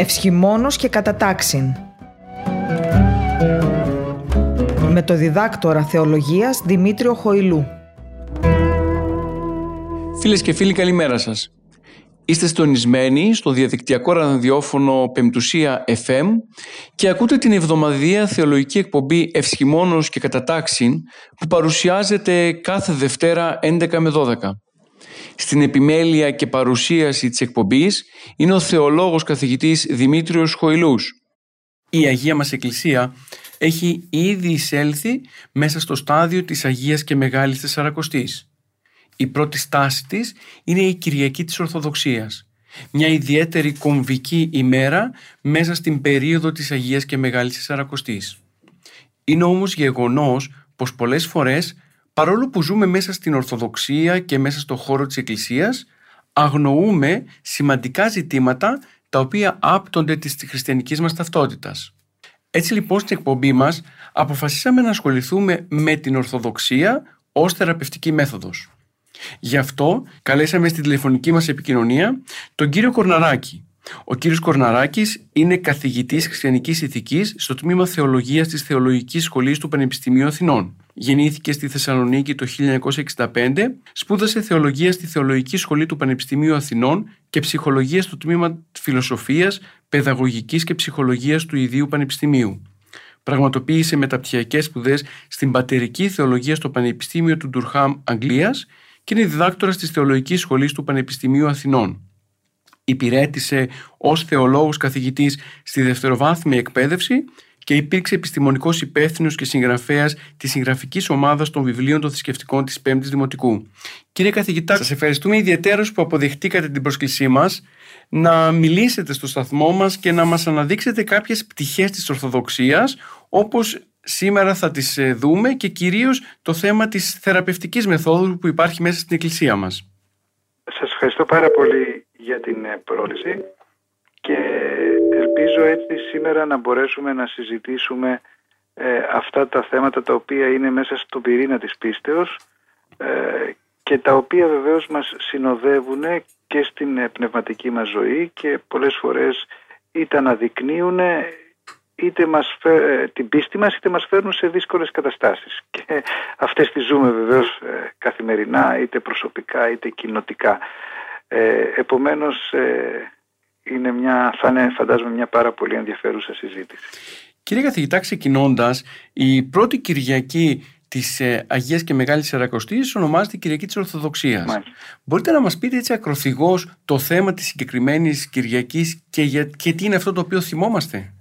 Ευσχημόνος και κατατάξιν. Με το διδάκτορα θεολογίας Δημήτριο Χοηλού. Φίλες και φίλοι καλημέρα σας. Είστε στονισμένοι στο διαδικτυακό ραδιόφωνο Πεμπτουσία FM και ακούτε την εβδομαδία θεολογική εκπομπή Ευσχημόνος και Κατατάξιν που παρουσιάζεται κάθε Δευτέρα 11 με 12. Στην επιμέλεια και παρουσίαση της εκπομπής είναι ο θεολόγος καθηγητής Δημήτριος Χοηλούς. Η Αγία μας Εκκλησία έχει ήδη εισέλθει μέσα στο στάδιο της Αγίας και Μεγάλης Τεσσαρακοστής. Η πρώτη στάση της είναι η Κυριακή της Ορθοδοξίας. Μια ιδιαίτερη κομβική ημέρα μέσα στην περίοδο της Αγίας και Μεγάλης Τεσσαρακοστής. Είναι όμως γεγονός πως πολλές φορές παρόλο που ζούμε μέσα στην Ορθοδοξία και μέσα στο χώρο της Εκκλησίας, αγνοούμε σημαντικά ζητήματα τα οποία άπτονται της χριστιανικής μας ταυτότητας. Έτσι λοιπόν στην εκπομπή μας αποφασίσαμε να ασχοληθούμε με την Ορθοδοξία ως θεραπευτική μέθοδος. Γι' αυτό καλέσαμε στην τηλεφωνική μας επικοινωνία τον κύριο Κορναράκη, ο κύριος Κορναράκης είναι καθηγητής χριστιανικής ηθικής στο τμήμα θεολογίας της Θεολογικής Σχολής του Πανεπιστημίου Αθηνών. Γεννήθηκε στη Θεσσαλονίκη το 1965, σπούδασε θεολογία στη Θεολογική Σχολή του Πανεπιστημίου Αθηνών και ψυχολογία στο τμήμα φιλοσοφίας, παιδαγωγικής και ψυχολογίας του Ιδίου Πανεπιστημίου. Πραγματοποίησε μεταπτυχιακές σπουδές στην πατερική θεολογία στο Πανεπιστήμιο του Ντουρχάμ Αγγλίας και είναι διδάκτορας της Θεολογικής Σχολής του Πανεπιστημίου Αθηνών υπηρέτησε ως θεολόγος καθηγητής στη δευτεροβάθμια εκπαίδευση και υπήρξε επιστημονικός υπεύθυνος και συγγραφέας της συγγραφικής ομάδας των βιβλίων των θρησκευτικών της Πέμπτης Δημοτικού. Κύριε καθηγητά, σας ευχαριστούμε ιδιαίτερως που αποδεχτήκατε την πρόσκλησή μας να μιλήσετε στο σταθμό μας και να μας αναδείξετε κάποιες πτυχές της Ορθοδοξίας όπως σήμερα θα τις ε, δούμε και κυρίως το θέμα της θεραπευτικής μεθόδου που υπάρχει μέσα στην Εκκλησία μας. Σας ευχαριστώ πάρα πολύ για την ε, πρόληψη και ελπίζω έτσι σήμερα να μπορέσουμε να συζητήσουμε ε, αυτά τα θέματα τα οποία είναι μέσα στον πυρήνα της πίστεως ε, και τα οποία βεβαίως μας συνοδεύουν και στην πνευματική μας ζωή και πολλές φορές είτε αναδεικνύουν είτε μας την πίστη μας είτε μας φέρνουν σε δύσκολες καταστάσεις και αυτές τις ζούμε βεβαίως καθημερινά είτε προσωπικά είτε κοινοτικά. Ε, επομένως ε, είναι μια, θα είναι φαντάζομαι μια πάρα πολύ ενδιαφέρουσα συζήτηση. Κύριε καθηγητά, ξεκινώντας, η πρώτη Κυριακή της ε, Αγίας και Μεγάλης Σερακοστής ονομάζεται Κυριακή της Ορθοδοξίας. Μπορείτε να μας πείτε έτσι ακροθυγώς το θέμα της συγκεκριμένης Κυριακής και, για, και τι είναι αυτό το οποίο θυμόμαστε;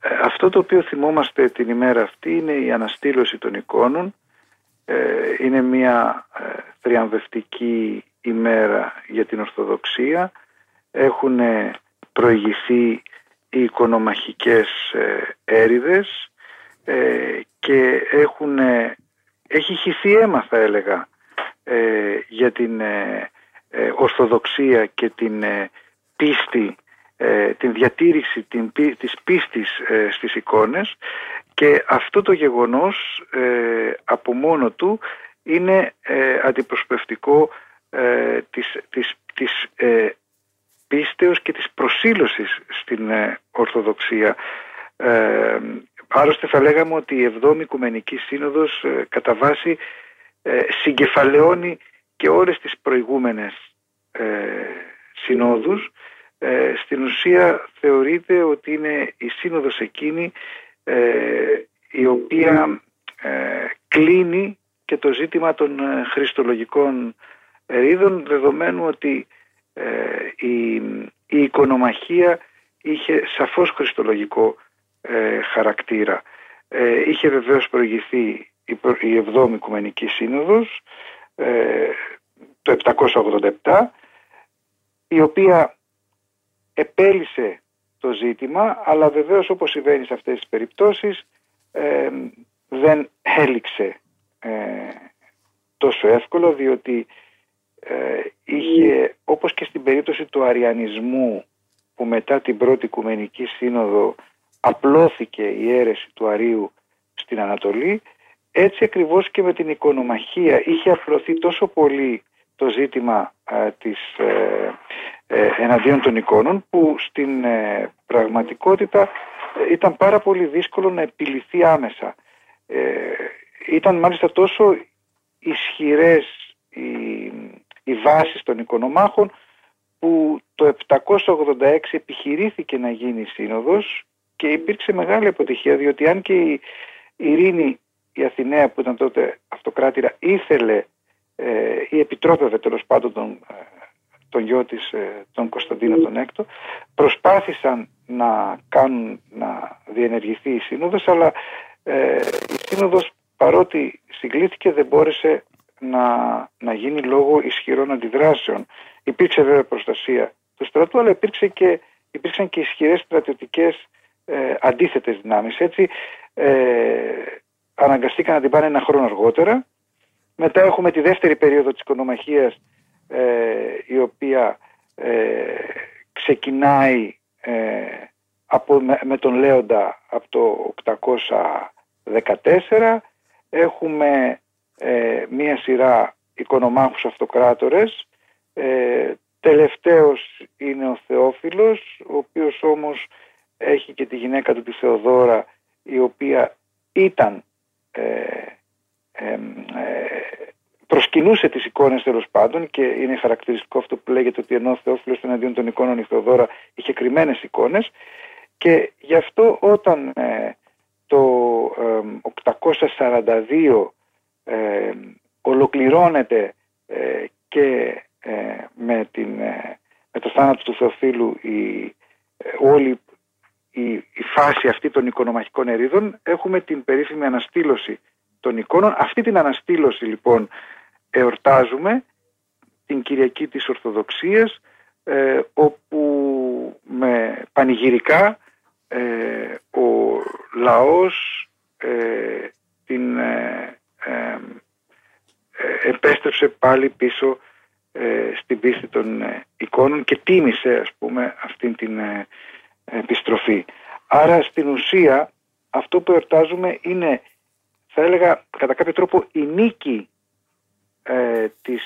Ε, αυτό το οποίο θυμόμαστε την ημέρα αυτή είναι η αναστήλωση των εικόνων. Ε, είναι μια ε, θριαμβευτική ημέρα για την Ορθοδοξία. Έχουν προηγηθεί οι οικονομαχικές ε, έρηδες ε, και έχουν, έχει χυθεί αίμα θα έλεγα ε, για την Ορθοδοξία και την πίστη, την διατήρηση την, της πίστης στις εικόνες. Και αυτό το γεγονός από μόνο του είναι αντιπροσωπευτικό ε, της, της, της ε, πίστεως και της προσήλωσης στην ε, Ορθοδοξία. Ε, άλλωστε θα λέγαμε ότι η Εβδόμη Οικουμενική Σύνοδος ε, κατά βάση ε, συγκεφαλαιώνει και όλες τις προηγούμενες συνόδους. Στην ουσία θεωρείται ότι είναι η σύνοδος εκείνη η οποία κλείνει και το ζήτημα των χριστολογικών ερίδων δεδομένου ότι ε, η, η οικονομαχία είχε σαφώς χριστολογικό ε, χαρακτήρα. Ε, είχε βεβαίως προηγηθεί η, η Εβδόμη Οικουμενική Σύνοδος το 787 η οποία επέλυσε το ζήτημα αλλά βεβαίως όπως συμβαίνει σε αυτές τις περιπτώσεις δεν έληξε τόσο εύκολο διότι ε, είχε όπως και στην περίπτωση του αριανισμού που μετά την πρώτη Οικουμενική Σύνοδο απλώθηκε η αίρεση του Αρίου στην Ανατολή έτσι ακριβώς και με την οικονομαχία είχε απλωθεί τόσο πολύ το ζήτημα της, ε, εναντίον των εικόνων που στην πραγματικότητα ήταν πάρα πολύ δύσκολο να επιληθεί άμεσα. Ήταν μάλιστα τόσο ισχυρές οι, οι βάσεις των οικονομάχων που το 786 επιχειρήθηκε να γίνει σύνοδος και υπήρξε μεγάλη αποτυχία διότι αν και η Ειρήνη η Αθηναία που ήταν τότε αυτοκράτηρα ήθελε ε, ή επιτρόπευε τέλος πάντων τον, ε, τον γιο της, ε, τον Κωνσταντίνο τον Έκτο προσπάθησαν να κάνουν να διενεργηθεί η σύνοδος αλλά ε, η σύνοδος παρότι συγκλήθηκε δεν μπόρεσε να, να γίνει λόγω ισχυρών αντιδράσεων. Υπήρξε βέβαια προστασία του στρατού, αλλά υπήρξε και, υπήρξαν και ισχυρές στρατιωτικές ε, αντίθετες δυνάμεις. Έτσι ε, αναγκαστήκαν να την πάνε ένα χρόνο αργότερα. Μετά έχουμε τη δεύτερη περίοδο της οικονομαχίας ε, η οποία ε, ξεκινάει ε, από, με, τον Λέοντα από το 814 έχουμε ε, μία σειρά οικονομάχους αυτοκράτορες. Ε, τελευταίος είναι ο Θεόφιλος, ο οποίος όμως έχει και τη γυναίκα του τη Θεοδόρα, η οποία ήταν ε, ε, προσκυνούσε τις εικόνες τέλος πάντων και είναι χαρακτηριστικό αυτό που λέγεται ότι ενώ ο Θεόφιλος ήταν εναντίον των εικόνων η Θεοδόρα είχε κρυμμένες εικόνες και γι' αυτό όταν ε, το 842 ε, ολοκληρώνεται ε, και ε, με, την, με το θάνατο του Θεοφίλου η, όλη η, η φάση αυτή των οικονομαχικών ερίδων έχουμε την περίφημη αναστήλωση των εικόνων. Αυτή την αναστήλωση λοιπόν εορτάζουμε την Κυριακή της Ορθοδοξίας όπου με πανηγυρικά ο λαός την ε, επέστρεψε πάλι πίσω ε, στην πίστη των ε, εικόνων και τίμησε ας πούμε αυτήν την επιστροφή. Άρα στην ουσία αυτό που εορτάζουμε είναι θα έλεγα κατά κάποιο τρόπο η νίκη της,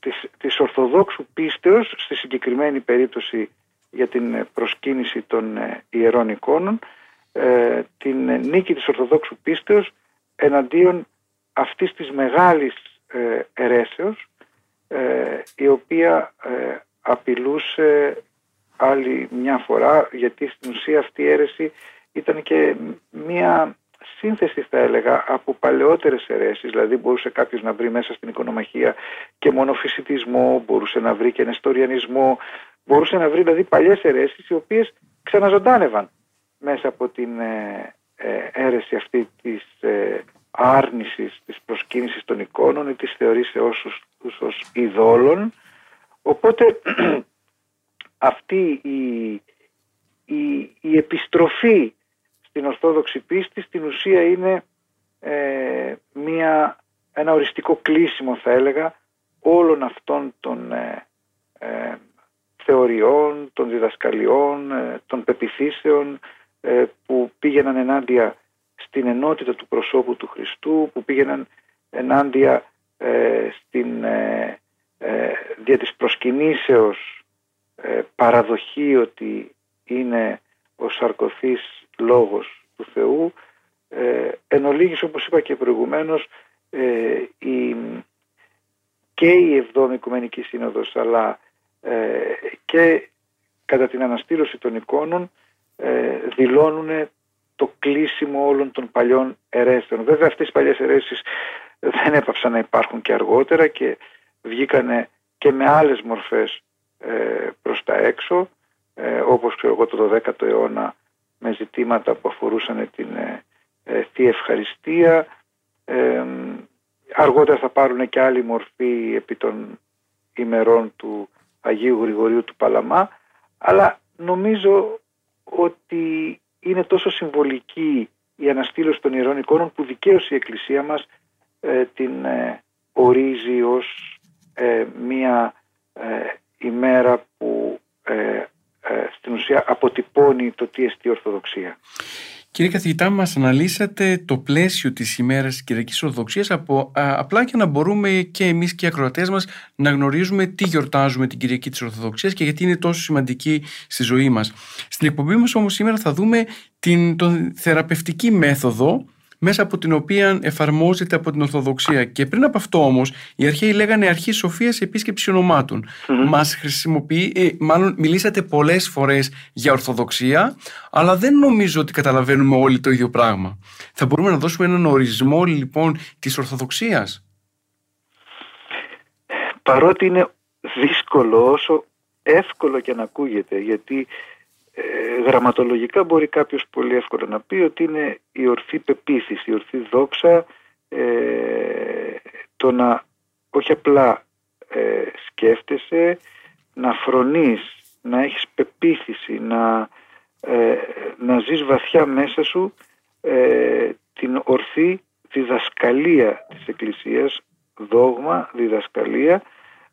της, της Ορθοδόξου πίστεως στη συγκεκριμένη περίπτωση για την προσκύνηση των ιερών εικόνων ε, την νίκη της Ορθοδόξου πίστεως εναντίον αυτής της μεγάλης ε, αιρέσεως ε, η οποία ε, απειλούσε άλλη μια φορά γιατί στην ουσία αυτή η αίρεση ήταν και μια σύνθεση θα έλεγα από παλαιότερες αιρέσεις. Δηλαδή μπορούσε κάποιος να βρει μέσα στην οικονομαχία και μονοφυσιτισμό μπορούσε να βρει και νεστοριανισμό μπορούσε να βρει δηλαδή παλιές αιρέσεις οι οποίες ξαναζωντάνευαν μέσα από την ε, ε, αίρεση αυτή της ε, άρνησης της προσκύνησης των εικόνων ή της θεωρήσεώς τους ως ειδόλων. Οπότε αυτή η, η, η επιστροφή στην Ορθόδοξη πίστη στην ουσία είναι ε, μια, ένα οριστικό κλείσιμο θα έλεγα όλων αυτών των ε, θεωριών, των διδασκαλιών, των πεπιθήσεων ε, που πήγαιναν ενάντια στην ενότητα του προσώπου του Χριστού, που πήγαιναν ενάντια ε, στην ε, ε, δια της προσκυνήσεως παραδοχή ότι είναι ο σαρκωθής λόγος του Θεού. Εν ολίγης, όπως είπα και προηγουμένως η, και η Εβδόμη Οικουμενική Σύνοδος αλλά και κατά την αναστήρωση των εικόνων ε, δηλώνουν το κλείσιμο όλων των παλιών αιρέσεων. Βέβαια αυτές οι παλιές αιρέσεις δεν έπαψαν να υπάρχουν και αργότερα και βγήκανε και με άλλες μορφές ε, προς τα έξω ε, όπως ξέρω εγώ το 12ο αιώνα με ζητήματα που αφορούσαν την ε, ε Θεία Ευχαριστία ε, αργότερα θα πάρουν και άλλη μορφή επί των ημερών του Αγίου Γρηγορίου του Παλαμά αλλά νομίζω ότι είναι τόσο συμβολική η αναστήλωση των ιερών εικόνων που δικαίως η Εκκλησία μας ε, την ε, ορίζει ως ε, μία ημέρα που στην ουσία αποτυπώνει το τι εστί Ορθοδοξία. Κύριε καθηγητά, μας αναλύσατε το πλαίσιο της ημέρας της Κυριακής Ορθοδοξίας από, απλά και να μπορούμε και εμείς και οι ακροατές μας να γνωρίζουμε τι γιορτάζουμε την Κυριακή της Ορθοδοξίας και γιατί είναι τόσο σημαντική στη ζωή μας. Στην εκπομπή μας όμως σήμερα θα δούμε την τον θεραπευτική μέθοδο μέσα από την οποία εφαρμόζεται από την Ορθοδοξία. Και πριν από αυτό όμως, οι αρχαίοι λέγανε αρχή σοφίας επίσκεψη ονομάτων. Mm-hmm. Μας χρησιμοποιεί, ε, μάλλον μιλήσατε πολλές φορές για Ορθοδοξία, αλλά δεν νομίζω ότι καταλαβαίνουμε όλοι το ίδιο πράγμα. Θα μπορούμε να δώσουμε έναν ορισμό λοιπόν της Ορθοδοξίας; Παρότι είναι δύσκολο όσο εύκολο και να ακούγεται γιατί ε, γραμματολογικά μπορεί κάποιος πολύ εύκολα να πει ότι είναι η ορθή πεποίθηση, η ορθή δόξα ε, το να όχι απλά ε, σκέφτεσαι, να φρονείς, να έχεις πεποίθηση, να, ε, να ζεις βαθιά μέσα σου ε, την ορθή διδασκαλία της Εκκλησίας, δόγμα, διδασκαλία,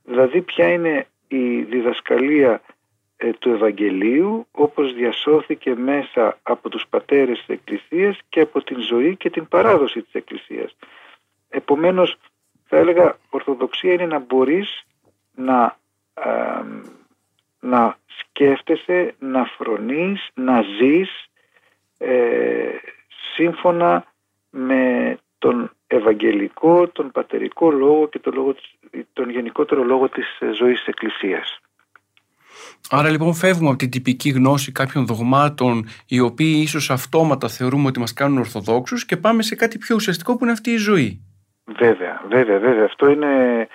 δηλαδή ποια είναι η διδασκαλία ε, του Ευαγγελίου όπως διασώθηκε μέσα από τους πατέρες της Εκκλησίας και από την ζωή και την παράδοση της Εκκλησίας. Επομένως θα έλεγα Ορθοδοξία είναι να μπορείς να, να σκέφτεσαι, να φρονείς, να ζεις ε, σύμφωνα με τον Ευαγγελικό, τον Πατερικό λόγο και τον, λόγο, τον γενικότερο λόγο της ζωής της Εκκλησίας. Άρα λοιπόν φεύγουμε από την τυπική γνώση κάποιων δογμάτων οι οποίοι ίσως αυτόματα θεωρούμε ότι μας κάνουν ορθοδόξους και πάμε σε κάτι πιο ουσιαστικό που είναι αυτή η ζωή. Βέβαια, βέβαια, βέβαια. Αυτό είναι...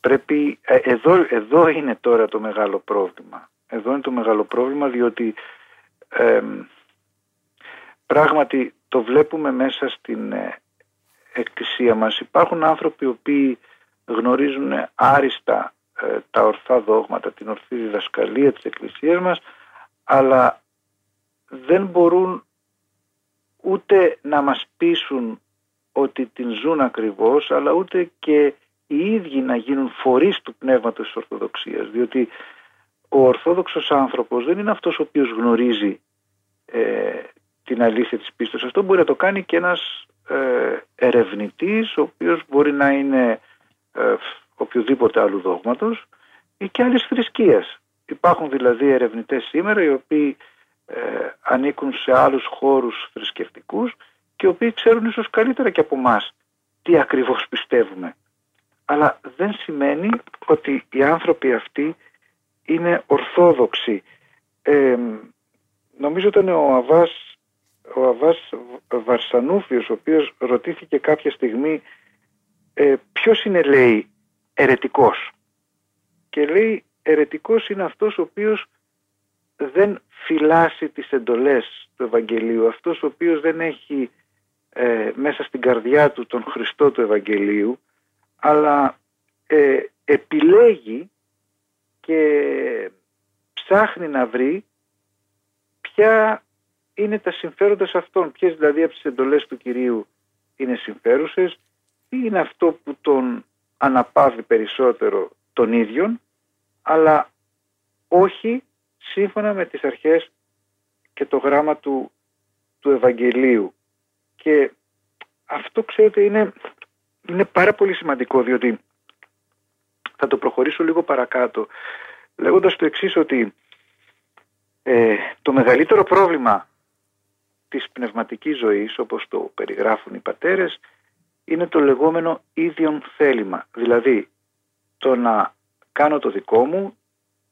Πρέπει... Ε, εδώ, εδώ είναι τώρα το μεγάλο πρόβλημα. Εδώ είναι το μεγάλο πρόβλημα διότι πράγματι το βλέπουμε μέσα στην ε, εκκλησία μας. Υπάρχουν άνθρωποι οι οποίοι γνωρίζουν άριστα ε, τα ορθά δόγματα, την ορθή διδασκαλία της Εκκλησίας μας, αλλά δεν μπορούν ούτε να μας πείσουν ότι την ζουν ακριβώς, αλλά ούτε και οι ίδιοι να γίνουν φορείς του πνεύματος της Ορθοδοξίας, διότι ο Ορθόδοξος άνθρωπος δεν είναι αυτός ο οποίος γνωρίζει ε, την αλήθεια της πίστης. Αυτό μπορεί να το κάνει και ένας ε, ερευνητής, ο οποίος μπορεί να είναι ε, οποιοδήποτε άλλου δόγματος ή και άλλης θρησκείας. Υπάρχουν δηλαδή ερευνητές σήμερα οι οποίοι ε, ανήκουν σε άλλους χώρους θρησκευτικούς και οι οποίοι ξέρουν ίσως καλύτερα και από εμά τι ακριβώς πιστεύουμε. Αλλά δεν σημαίνει ότι οι άνθρωποι αυτοί είναι ορθόδοξοι. Ε, νομίζω ήταν ο Αβάς, ο Αβάς Βαρσανούφιος ο οποίος ρωτήθηκε κάποια στιγμή ε, ποιος είναι λέει ερετικός. Και λέει ερετικός είναι αυτός ο οποίος δεν φυλάσει τις εντολές του Ευαγγελίου, αυτός ο οποίος δεν έχει ε, μέσα στην καρδιά του τον Χριστό του Ευαγγελίου, αλλά ε, επιλέγει και ψάχνει να βρει ποια είναι τα συμφέροντα σε αυτόν, ποιες δηλαδή από τις εντολές του Κυρίου είναι συμφέρουσες, τι είναι αυτό που τον αναπαύει περισσότερο τον ίδιον, αλλά όχι σύμφωνα με τις αρχές και το γράμμα του, του Ευαγγελίου. Και αυτό ξέρετε είναι, είναι πάρα πολύ σημαντικό διότι θα το προχωρήσω λίγο παρακάτω λέγοντας το εξής ότι ε, το μεγαλύτερο πρόβλημα της πνευματικής ζωής όπως το περιγράφουν οι πατέρες είναι το λεγόμενο ίδιον θέλημα. Δηλαδή το να κάνω το δικό μου,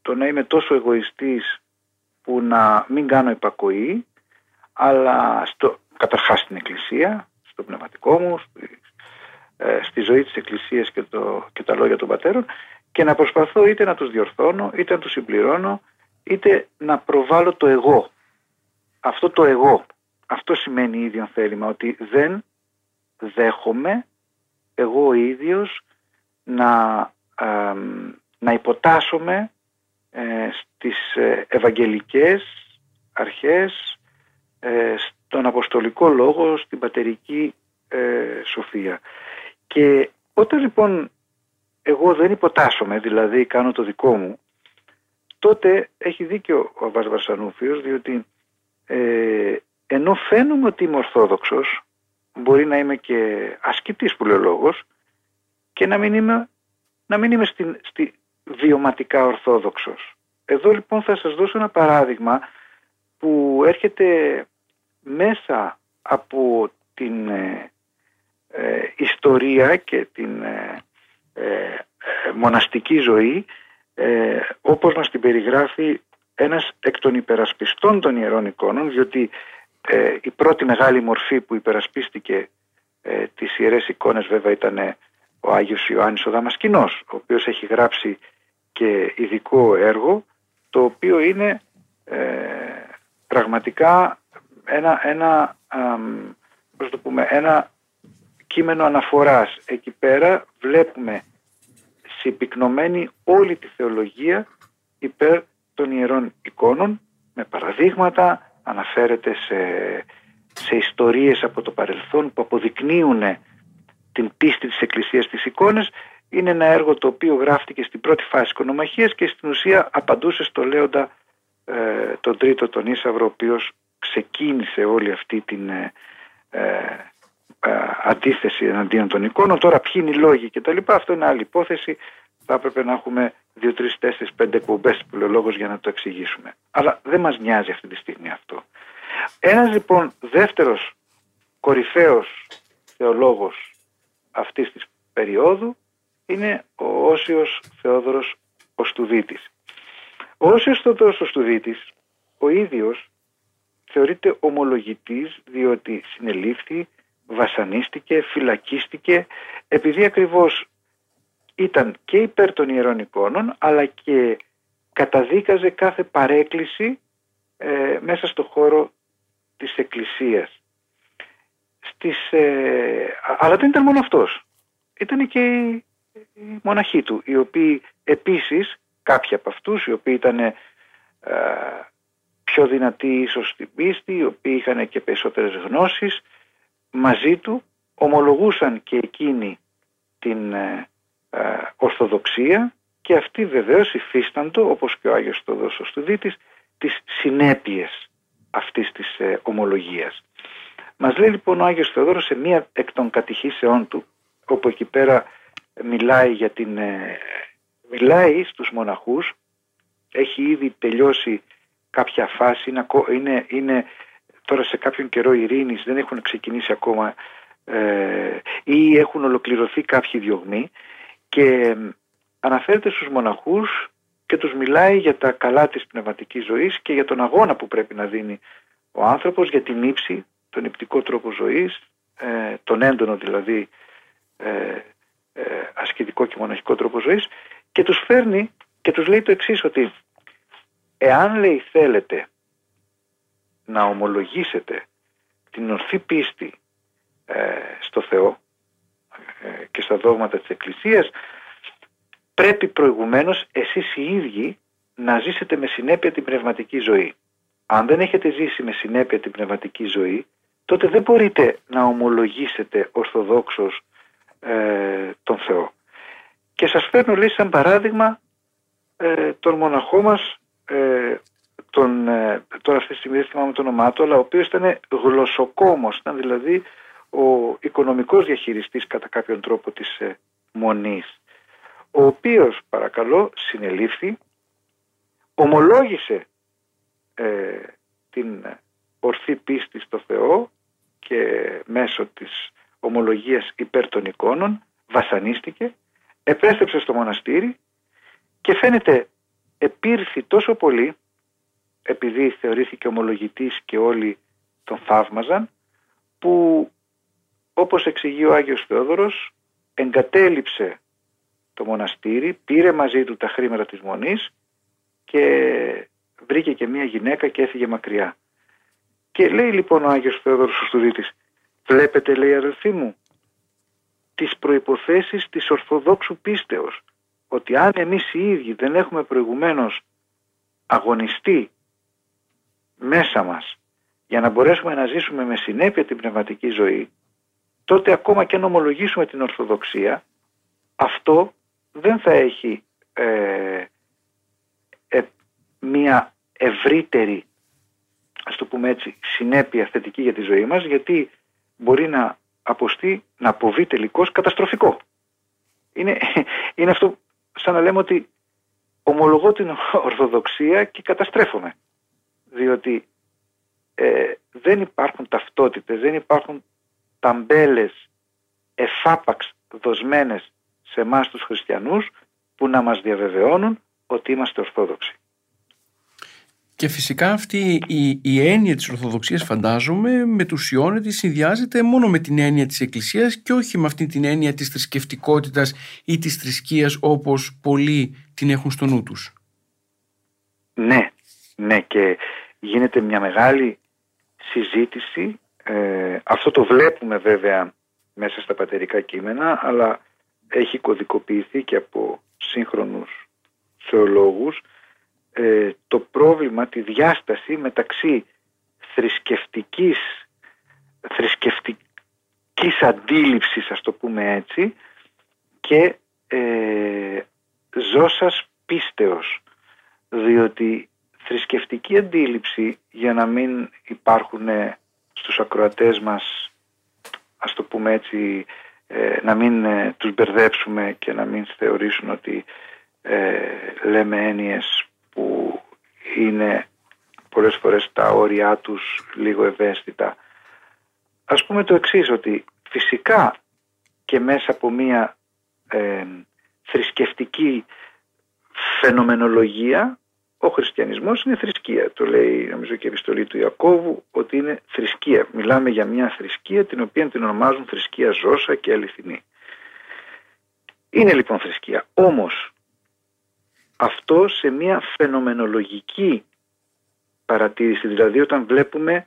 το να είμαι τόσο εγωιστής που να μην κάνω υπακοή, αλλά στο, καταρχάς στην Εκκλησία, στο πνευματικό μου, στη, ε, στη ζωή της Εκκλησίας και, το, και τα λόγια των πατέρων και να προσπαθώ είτε να τους διορθώνω, είτε να τους συμπληρώνω, είτε να προβάλλω το εγώ. Αυτό το εγώ, αυτό σημαίνει ίδιο θέλημα, ότι δεν δέχομαι εγώ ο ίδιος να, ε, να υποτάσσομαι ε, στις ε, ευαγγελικές αρχές, ε, στον αποστολικό λόγο, στην πατερική σοφία. Και όταν λοιπόν εγώ δεν υποτάσσομαι, δηλαδή κάνω το δικό μου, τότε έχει δίκιο ο Αβάς Βαρσανούφιος, διότι ε, ενώ φαίνομαι ότι είμαι ορθόδοξος, μπορεί να είμαι και ασκητής που λέει ο λόγος, και να μην είμαι, να μην είμαι στη, στη βιωματικά ορθόδοξος. Εδώ λοιπόν θα σας δώσω ένα παράδειγμα που έρχεται μέσα από την ε, ε, ιστορία και την ε, μοναστική ζωή όπως μας την περιγράφει ένας εκ των υπερασπιστών των ιερών εικόνων διότι η πρώτη μεγάλη μορφή που υπερασπίστηκε τις ιερές εικόνες βέβαια ήταν ο Άγιος Ιωάννης ο Δαμασκηνός ο οποίος έχει γράψει και ειδικό έργο το οποίο είναι πραγματικά ένα, ένα, το πούμε, ένα κείμενο αναφοράς. Εκεί πέρα βλέπουμε συμπυκνωμένη όλη τη θεολογία υπέρ των ιερών εικόνων με παραδείγματα, αναφέρεται σε, σε ιστορίες από το παρελθόν που αποδεικνύουν την πίστη της Εκκλησίας στις εικόνες είναι ένα έργο το οποίο γράφτηκε στην πρώτη φάση οικονομαχίας και στην ουσία απαντούσε στο λέοντα ε, τον τρίτο τον Ίσαυρο ο οποίος ξεκίνησε όλη αυτή την ε, ε, ε, αντίθεση εναντίον των εικόνων. Τώρα ποιοι είναι οι λόγοι και τα λοιπά, αυτό είναι άλλη υπόθεση. Θα έπρεπε να έχουμε δύο, τρεις, τέσσερις, πέντε εκπομπέ λόγος για να το εξηγήσουμε. Αλλά δεν μας νοιάζει αυτή τη στιγμή αυτό. Ένας λοιπόν δεύτερος κορυφαίος θεολόγος αυτής της περίοδου είναι ο Όσιος Θεόδωρος Οστουδίτης. Ο Όσιος Θεόδωρος Οστουδίτης ο ίδιος θεωρείται ομολογητής διότι συνελήφθη, βασανίστηκε, φυλακίστηκε επειδή ακριβώς ήταν και υπέρ των ιερών εικόνων αλλά και καταδίκαζε κάθε παρέκκληση ε, μέσα στο χώρο της Εκκλησίας. Στις, ε, αλλά δεν ήταν μόνο αυτός. Ήταν και οι, οι μοναχοί του, οι οποίοι επίσης, κάποιοι από αυτούς, οι οποίοι ήταν ε, πιο δυνατοί ίσως στην πίστη, οι οποίοι είχαν και περισσότερες γνώσεις, μαζί του ομολογούσαν και εκείνοι την ε, ε, Ορθοδοξία και αυτοί βεβαίως υφίσταντο, όπως και ο Άγιος Θεοδός ο Στουδίτης, τις συνέπειες αυτής της ε, ομολογίας. Μας λέει λοιπόν ο Άγιος Θεοδόρος σε μία εκ των κατηχήσεών του, όπου εκεί πέρα μιλάει για την... Ε, μιλάει στους μοναχούς, έχει ήδη τελειώσει κάποια φάση, είναι, είναι, είναι τώρα σε κάποιον καιρό ειρήνης, δεν έχουν ξεκινήσει ακόμα ε, ή έχουν ολοκληρωθεί κάποιοι διωγμοί και αναφέρεται στους μοναχούς και τους μιλάει για τα καλά της πνευματικής ζωής και για τον αγώνα που πρέπει να δίνει ο άνθρωπος για την ύψη, τον υπτικό τρόπο ζωής, ε, τον έντονο δηλαδή ε, ε, ασκητικό και μοναχικό τρόπο ζωής και τους φέρνει και τους λέει το εξής ότι Εάν λέει θέλετε να ομολογήσετε την ορθή πίστη ε, στο Θεό ε, και στα δόγματα της Εκκλησίας πρέπει προηγουμένως εσείς οι ίδιοι να ζήσετε με συνέπεια την πνευματική ζωή. Αν δεν έχετε ζήσει με συνέπεια την πνευματική ζωή τότε δεν μπορείτε να ομολογήσετε ορθοδόξως ε, τον Θεό. Και σας φέρνω λέει σαν παράδειγμα ε, τον μοναχό μας ε, τον, ε, τώρα αυτή τη στιγμή δεν θυμάμαι το όνομά του, αλλά ο οποίος ήταν γλωσσοκόμος, ήταν δηλαδή ο οικονομικός διαχειριστής κατά κάποιον τρόπο της ε, Μονής, ο οποίος παρακαλώ συνελήφθη, ομολόγησε ε, την ορθή πίστη στο Θεό και μέσω της ομολογίας υπέρ των εικόνων βασανίστηκε, επέστρεψε στο μοναστήρι και φαίνεται επήρθη τόσο πολύ επειδή θεωρήθηκε ομολογητής και όλοι τον θαύμαζαν που όπως εξηγεί ο Άγιος Θεόδωρος εγκατέλειψε το μοναστήρι, πήρε μαζί του τα χρήματα της Μονής και βρήκε και μια γυναίκα και έφυγε μακριά. Και λέει λοιπόν ο Άγιος Θεόδωρος ο Στουδίτης βλέπετε λέει αδελφοί μου τις προϋποθέσεις της Ορθοδόξου πίστεως ότι αν εμείς οι ίδιοι δεν έχουμε προηγουμένως αγωνιστεί μέσα μας για να μπορέσουμε να ζήσουμε με συνέπεια την πνευματική ζωή, τότε ακόμα και αν ομολογήσουμε την Ορθοδοξία, αυτό δεν θα έχει ε, ε, μία ευρύτερη ας το πούμε έτσι, συνέπεια θετική για τη ζωή μας, γιατί μπορεί να αποστεί, να αποβεί τελικώς καταστροφικό. Είναι, είναι αυτό σαν να λέμε ότι ομολογώ την Ορθοδοξία και καταστρέφομαι. Διότι ε, δεν υπάρχουν ταυτότητες, δεν υπάρχουν ταμπέλες εφάπαξ δοσμένες σε εμάς τους χριστιανούς που να μας διαβεβαιώνουν ότι είμαστε Ορθόδοξοι. Και φυσικά αυτή η, η έννοια της Ορθοδοξίας φαντάζομαι μετουσιώνεται, συνδυάζεται μόνο με την έννοια της Εκκλησίας και όχι με αυτή την έννοια της θρησκευτικότητας ή της θρησκείας όπως πολλοί την έχουν στο νου τους. Ναι, ναι και γίνεται μια μεγάλη συζήτηση. Ε, αυτό το βλέπουμε βέβαια μέσα στα πατερικά κείμενα αλλά έχει κωδικοποιηθεί και από σύγχρονους θεολόγους ε, το πρόβλημα, τη διάσταση μεταξύ θρησκευτικής, θρησκευτικής αντίληψης, ας το πούμε έτσι, και ε, ζώσας πίστεως. Διότι θρησκευτική αντίληψη, για να μην υπάρχουν στους ακροατές μας, ας το πούμε έτσι, ε, να μην ε, τους μπερδέψουμε και να μην θεωρήσουν ότι ε, λέμε έννοιες που είναι πολλές φορές τα όρια τους λίγο ευαίσθητα. Ας πούμε το εξής ότι φυσικά και μέσα από μία ε, θρησκευτική φαινομενολογία ο χριστιανισμός είναι θρησκεία. Το λέει νομίζω και η επιστολή του Ιακώβου ότι είναι θρησκεία. Μιλάμε για μια θρησκεία την οποία την ονομάζουν θρησκεία ζώσα και αληθινή. Είναι λοιπόν θρησκεία. Όμως αυτό σε μια φαινομενολογική παρατήρηση, δηλαδή όταν βλέπουμε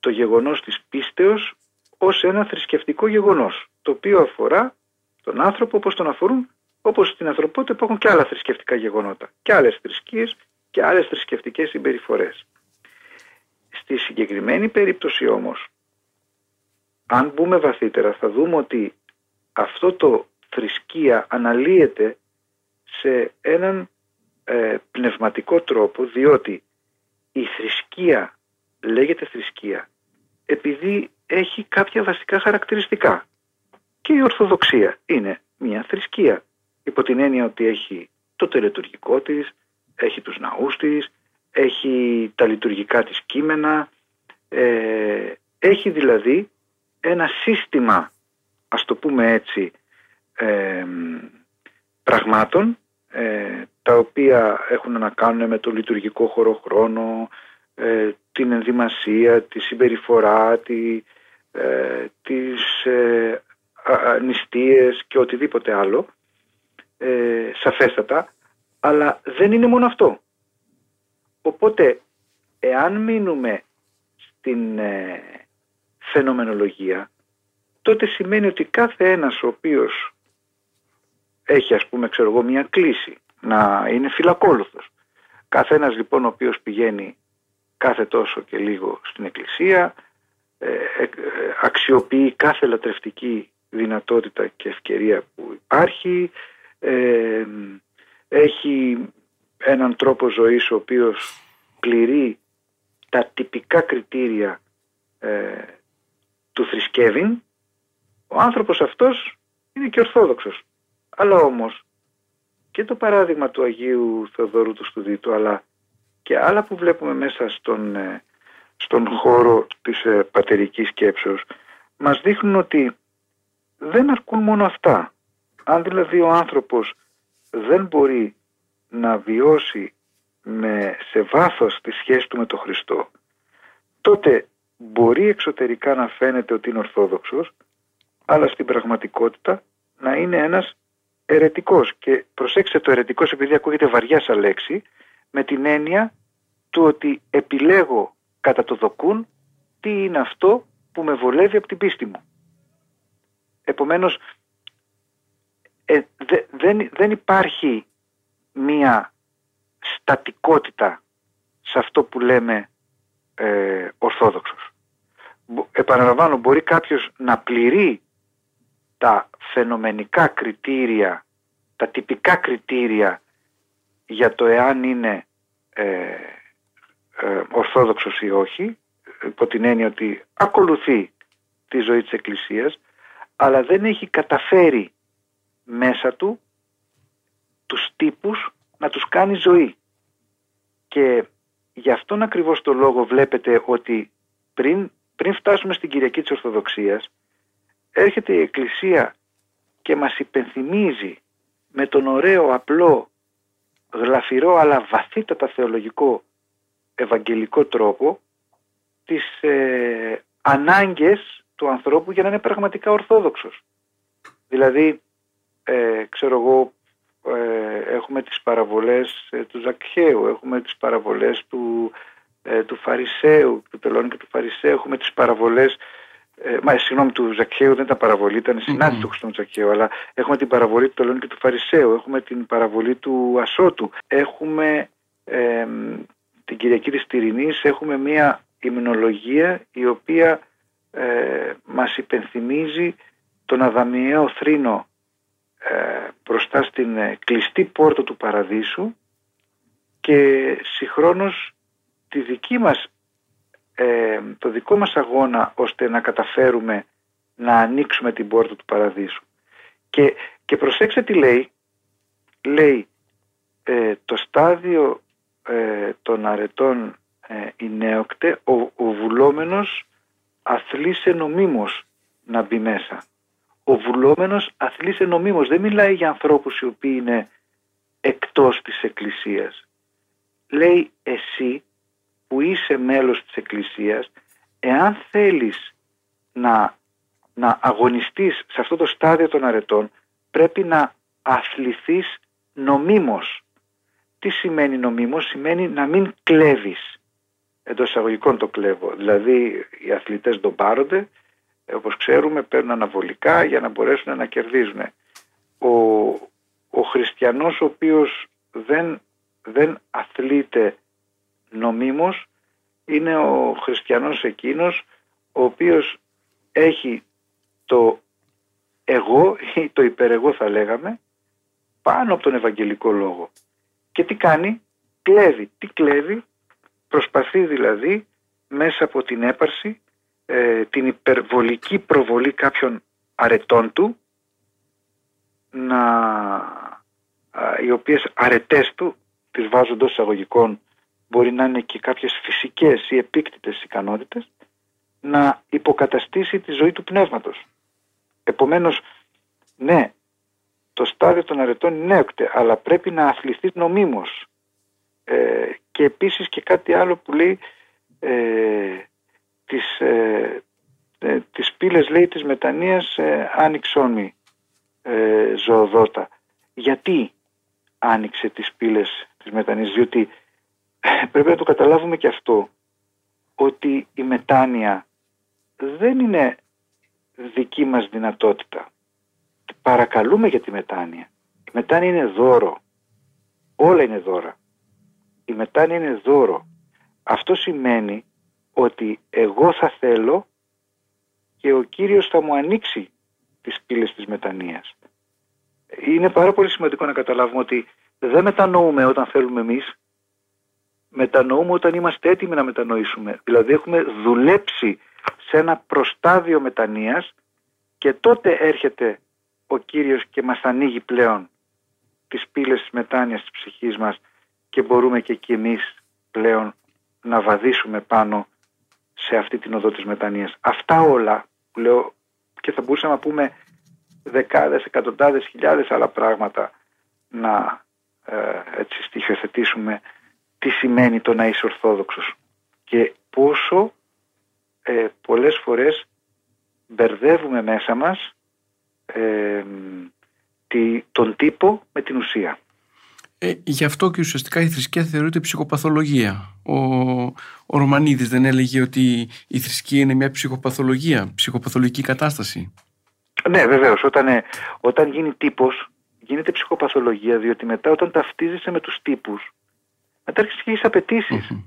το γεγονός της πίστεως ως ένα θρησκευτικό γεγονός, το οποίο αφορά τον άνθρωπο όπως τον αφορούν, όπως στην ανθρωπότητα υπάρχουν και άλλα θρησκευτικά γεγονότα, και άλλες θρησκείες και άλλες θρησκευτικές συμπεριφορές. Στη συγκεκριμένη περίπτωση όμως, αν μπούμε βαθύτερα θα δούμε ότι αυτό το θρησκεία αναλύεται σε έναν ε, πνευματικό τρόπο διότι η θρησκεία λέγεται θρησκεία επειδή έχει κάποια βασικά χαρακτηριστικά και η Ορθοδοξία είναι μια θρησκεία υπό την έννοια ότι έχει το τελετουργικό της, έχει τους ναούς της, έχει τα λειτουργικά της κείμενα, ε, έχει δηλαδή ένα σύστημα, ας το πούμε έτσι, ε, πραγμάτων ε, τα οποία έχουν να κάνουν με το λειτουργικό χώρο χρόνο, ε, την ενδυμασία, τη συμπεριφορά, τη, ε, τις ε, νηστείες και οτιδήποτε άλλο, ε, σαφέστατα, αλλά δεν είναι μόνο αυτό. Οπότε, εάν μείνουμε στην ε, φαινομενολογία, τότε σημαίνει ότι κάθε ένας ο οποίος έχει ας πούμε ξέρω εγώ μια κλίση, να είναι φυλακόλουθος. Καθένας λοιπόν ο οποίος πηγαίνει κάθε τόσο και λίγο στην εκκλησία, ε, ε, αξιοποιεί κάθε λατρευτική δυνατότητα και ευκαιρία που υπάρχει, ε, έχει έναν τρόπο ζωής ο οποίος πληρεί τα τυπικά κριτήρια του θρησκεύειν, ο άνθρωπος αυτός είναι και ορθόδοξος. Αλλά όμως και το παράδειγμα του Αγίου Θεοδόρου του Στουδίτου αλλά και άλλα που βλέπουμε μέσα στον, ε, στον χώρο της ε, πατερικής σκέψεως μας δείχνουν ότι δεν αρκούν μόνο αυτά. Αν δηλαδή ο άνθρωπος δεν μπορεί να βιώσει με, σε βάθος τη σχέση του με τον Χριστό τότε μπορεί εξωτερικά να φαίνεται ότι είναι ορθόδοξος αλλά στην πραγματικότητα να είναι ένας ερετικός και προσέξτε το ερετικός επειδή ακούγεται βαριά σαν λέξη με την έννοια του ότι επιλέγω κατά το δοκούν τι είναι αυτό που με βολεύει από την πίστη μου. Επομένως ε, δεν, δεν υπάρχει μία στατικότητα σε αυτό που λέμε ε, ορθόδοξος. Επαναλαμβάνω, μπορεί κάποιος να πληρεί τα φαινομενικά κριτήρια, τα τυπικά κριτήρια για το εάν είναι ε, ε, ορθόδοξος ή όχι, υπό την έννοια ότι ακολουθεί τη ζωή της Εκκλησίας, αλλά δεν έχει καταφέρει μέσα του τους τύπους να τους κάνει ζωή. Και γι' αυτόν ακριβώς το λόγο βλέπετε ότι πριν, πριν φτάσουμε στην Κυριακή της Ορθοδοξίας έρχεται η Εκκλησία και μας υπενθυμίζει με τον ωραίο, απλό, γλαφυρό αλλά βαθύτατα θεολογικό ευαγγελικό τρόπο τις ε, ανάγκες του ανθρώπου για να είναι πραγματικά ορθόδοξος. Δηλαδή, ε, ξέρω εγώ, ε, έχουμε τις παραβολές ε, του Ζακχαίου, έχουμε τις παραβολές του, ε, του Φαρισαίου, του Τελώνη και του Φαρισαίου, έχουμε τις παραβολές ε, μα, συγγνώμη, του Ζακχαίου δεν ήταν παραβολή, ήταν συνάντηση του Χριστού Ζακχαίου, αλλά έχουμε την παραβολή του Τελώνη και του Φαρισαίου, έχουμε την παραβολή του Ασώτου, έχουμε ε, την Κυριακή της Τυρινής, έχουμε μια υμνολογία η οποία ε, μας υπενθυμίζει τον Αδαμιαίο θρήνο. ε, μπροστά στην ε, κλειστή πόρτα του παραδείσου και συγχρόνως τη δική μας, ε, το δικό μας αγώνα ώστε να καταφέρουμε να ανοίξουμε την πόρτα του παραδείσου. Και, και προσέξτε τι λέει, λέει το στάδιο των αρετών η νέοκτε, ο, ο βουλόμενος αθλήσε νομίμως να μπει μέσα ο βουλόμενος αθλείσαι νομίμως. Δεν μιλάει για ανθρώπους οι οποίοι είναι εκτός της Εκκλησίας. Λέει εσύ που είσαι μέλος της Εκκλησίας, εάν θέλεις να, να αγωνιστείς σε αυτό το στάδιο των αρετών, πρέπει να αθληθείς νομίμως. Τι σημαίνει νομίμως, σημαίνει να μην κλέβεις. Εντός εισαγωγικών το κλέβω. Δηλαδή οι αθλητές τον πάρονται όπως ξέρουμε παίρνουν αναβολικά για να μπορέσουν να κερδίζουν. Ο, ο χριστιανός ο οποίος δεν, δεν αθλείται νομίμως είναι ο χριστιανός εκείνος ο οποίος έχει το εγώ ή το υπερεγώ θα λέγαμε πάνω από τον Ευαγγελικό Λόγο. Και τι κάνει, κλέβει. Τι κλέβει, προσπαθεί δηλαδή μέσα από την έπαρση ε, την υπερβολική προβολή κάποιων αρετών του να, οι οποίες αρετές του τις βάζω εντός εισαγωγικών μπορεί να είναι και κάποιες φυσικές ή επίκτητες ικανότητες να υποκαταστήσει τη ζωή του πνεύματος. Επομένως, ναι, το στάδιο των αρετών είναι έωκτε, αλλά πρέπει να αθληθεί νομίμως. Ε, και επίσης και κάτι άλλο που λέει ε, τις, ε, ε, τις πύλες λέει της μετανοίας ε, άνοιξόν ε, ζωοδότα. Γιατί άνοιξε τις πύλες της μετανοίας διότι ε, πρέπει να το καταλάβουμε και αυτό ότι η μετάνοια δεν είναι δική μας δυνατότητα. Παρακαλούμε για τη μετάνοια. Η μετάνοια είναι δώρο. Όλα είναι δώρα. Η μετάνοια είναι δώρο. Αυτό σημαίνει ότι εγώ θα θέλω και ο Κύριος θα μου ανοίξει τις πύλες της μετανοίας. Είναι πάρα πολύ σημαντικό να καταλάβουμε ότι δεν μετανοούμε όταν θέλουμε εμείς, μετανοούμε όταν είμαστε έτοιμοι να μετανοήσουμε. Δηλαδή έχουμε δουλέψει σε ένα προστάδιο μετανοίας και τότε έρχεται ο Κύριος και μας ανοίγει πλέον τις πύλες της μετάνοιας της ψυχής μας και μπορούμε και εκεί εμείς πλέον να βαδίσουμε πάνω σε αυτή την οδό της μετανοίας. Αυτά όλα που λέω και θα μπορούσαμε να πούμε δεκάδες, εκατοντάδες, χιλιάδες άλλα πράγματα να ε, έτσι στοιχειοθετήσουμε τι σημαίνει το να είσαι ορθόδοξος και πόσο ε, πολλές φορές μπερδεύουμε μέσα μας ε, τον τύπο με την ουσία. Ε, γι' αυτό και ουσιαστικά η θρησκεία θεωρείται ψυχοπαθολογία. Ο, ο Ρωμανίδης δεν έλεγε ότι η θρησκεία είναι μια ψυχοπαθολογία, ψυχοπαθολογική κατάσταση; Ναι, βεβαίως. Όταν, ε, όταν γίνει τύπος, γίνεται ψυχοπαθολογία, διότι μετά όταν ταυτίζεσαι με τους τύπους, μετά αρχίζεις και έχεις απαιτήσεις. Mm-hmm.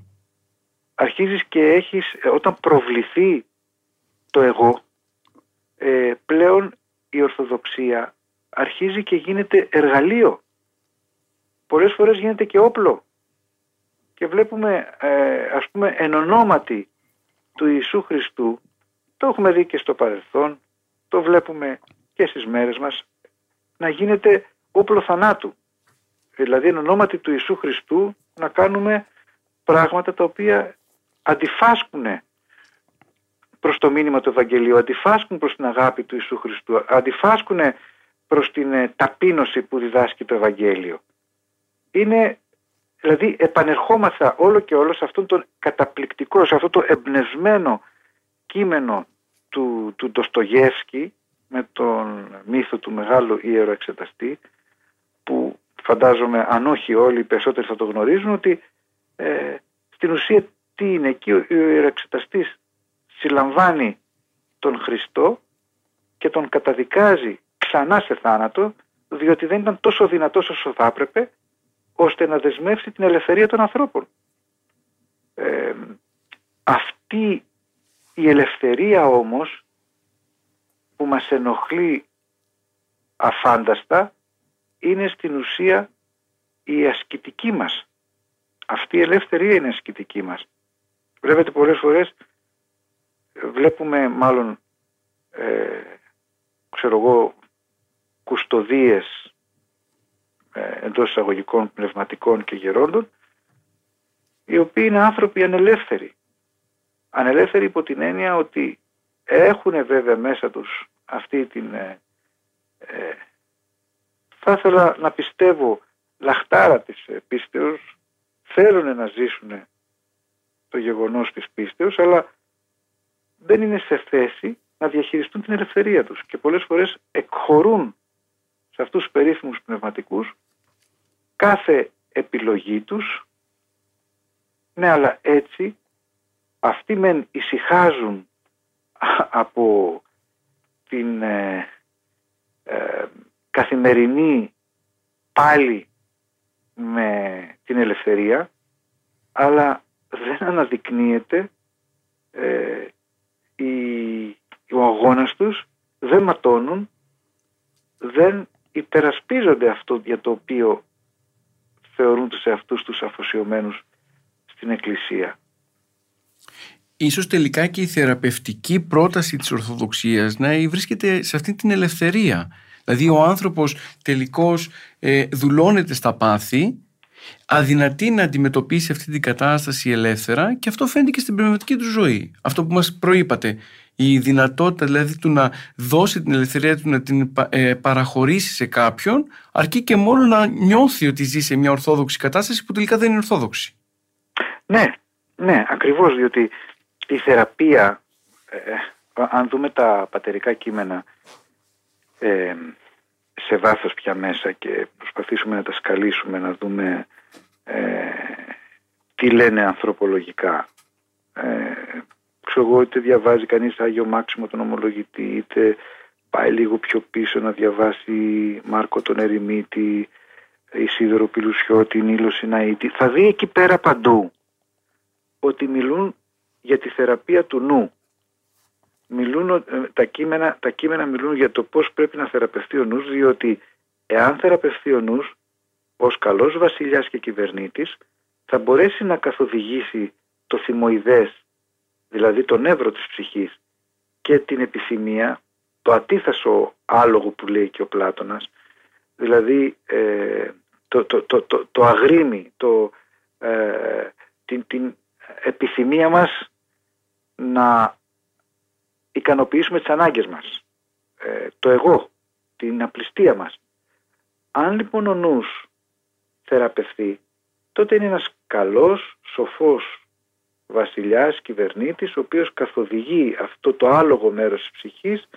Αρχίζεις και έχεις, ε, όταν προβληθεί το εγώ, ε, πλέον η Ορθοδοξία αρχίζει και γίνεται εργαλείο πολλές φορές γίνεται και όπλο και βλέπουμε ε, ας πούμε εν ονόματι του Ιησού Χριστού το έχουμε δει και στο παρελθόν το βλέπουμε και στις μέρες μας να γίνεται όπλο θανάτου δηλαδή εν ονόματι του Ιησού Χριστού να κάνουμε πράγματα τα οποία αντιφάσκουν προς το μήνυμα του Ευαγγελίου, αντιφάσκουν προς την αγάπη του Ιησού Χριστού, αντιφάσκουν προς την ε, ταπείνωση που διδάσκει το Ευαγγέλιο. Είναι, δηλαδή επανερχόμαθα όλο και όλο σε αυτόν τον καταπληκτικό, σε αυτό το εμπνευσμένο κείμενο του, του Ντοστογεύσκη με τον μύθο του μεγάλου ιερο εξεταστή που φαντάζομαι αν όχι όλοι οι περισσότεροι θα το γνωρίζουν ότι ε, στην ουσία τι είναι. Εκεί ο ιεροεξεταστής συλλαμβάνει τον Χριστό και τον καταδικάζει ξανά σε θάνατο διότι δεν ήταν τόσο δυνατός όσο θα έπρεπε ώστε να δεσμεύσει την ελευθερία των ανθρώπων. Ε, αυτή η ελευθερία όμως που μας ενοχλεί αφάνταστα είναι στην ουσία η ασκητική μας. Αυτή η ελευθερία είναι ασκητική μας. Βλέπετε πολλές φορές βλέπουμε μάλλον ε, ξέρω εγώ κουστοδίες ε, εντός εισαγωγικών πνευματικών και γερόντων οι οποίοι είναι άνθρωποι ανελεύθεροι. Ανελεύθεροι υπό την έννοια ότι έχουν βέβαια μέσα τους αυτή την ε, ε θα ήθελα να πιστεύω λαχτάρα της πίστεως θέλουν να ζήσουν το γεγονός της πίστεως αλλά δεν είναι σε θέση να διαχειριστούν την ελευθερία τους και πολλές φορές εκχωρούν σε αυτούς τους περίφημους πνευματικούς κάθε επιλογή τους ναι αλλά έτσι αυτοί μεν ησυχάζουν από την ε, ε, καθημερινή πάλι με την ελευθερία αλλά δεν αναδεικνύεται ε, οι, ο αγώνας τους δεν ματώνουν, δεν υπερασπίζονται αυτό για το οποίο θεωρούν τους εαυτούς τους αφοσιωμένους στην Εκκλησία. Ίσως τελικά και η θεραπευτική πρόταση της Ορθοδοξίας να βρίσκεται σε αυτή την ελευθερία. Δηλαδή ο άνθρωπος τελικώς ε, δουλώνεται στα πάθη αδυνατεί να αντιμετωπίσει αυτή την κατάσταση ελεύθερα και αυτό φαίνεται και στην πνευματική του ζωή. Αυτό που μας προείπατε, η δυνατότητα δηλαδή του να δώσει την ελευθερία του να την ε, παραχωρήσει σε κάποιον αρκεί και μόνο να νιώθει ότι ζει σε μια ορθόδοξη κατάσταση που τελικά δεν είναι ορθόδοξη. Ναι, ναι, ακριβώς διότι η θεραπεία, ε, αν δούμε τα πατερικά κείμενα ε, σε βάθος πια μέσα και προσπαθήσουμε να τα σκαλίσουμε, να δούμε ε, τι λένε ανθρωπολογικά. Ε, ξέρω εγώ, είτε διαβάζει κανείς Άγιο Μάξιμο τον ομολογητή, είτε πάει λίγο πιο πίσω να διαβάσει Μάρκο τον Ερημίτη, Ισίδωρο Πιλουσιώτη, Νίλος Σιναήτη. Θα δει εκεί πέρα παντού ότι μιλούν για τη θεραπεία του νου μιλούν, ε, τα, κείμενα, τα κείμενα μιλούν για το πώς πρέπει να θεραπευτεί ο νους, διότι εάν θεραπευτεί ο νους, ως καλός βασιλιάς και κυβερνήτης, θα μπορέσει να καθοδηγήσει το θυμοειδές, δηλαδή το νεύρο της ψυχής και την επιθυμία, το αντίθεσο άλογο που λέει και ο Πλάτωνας, δηλαδή ε, το, το, το, το, το αγρίμι, το, ε, την, την επιθυμία μας να ικανοποιήσουμε τις ανάγκες μας, ε, το εγώ, την απληστία μας. Αν λοιπόν ο νους θεραπευθεί, τότε είναι ένας καλός, σοφός βασιλιάς, κυβερνήτης, ο οποίος καθοδηγεί αυτό το άλογο μέρος της ψυχής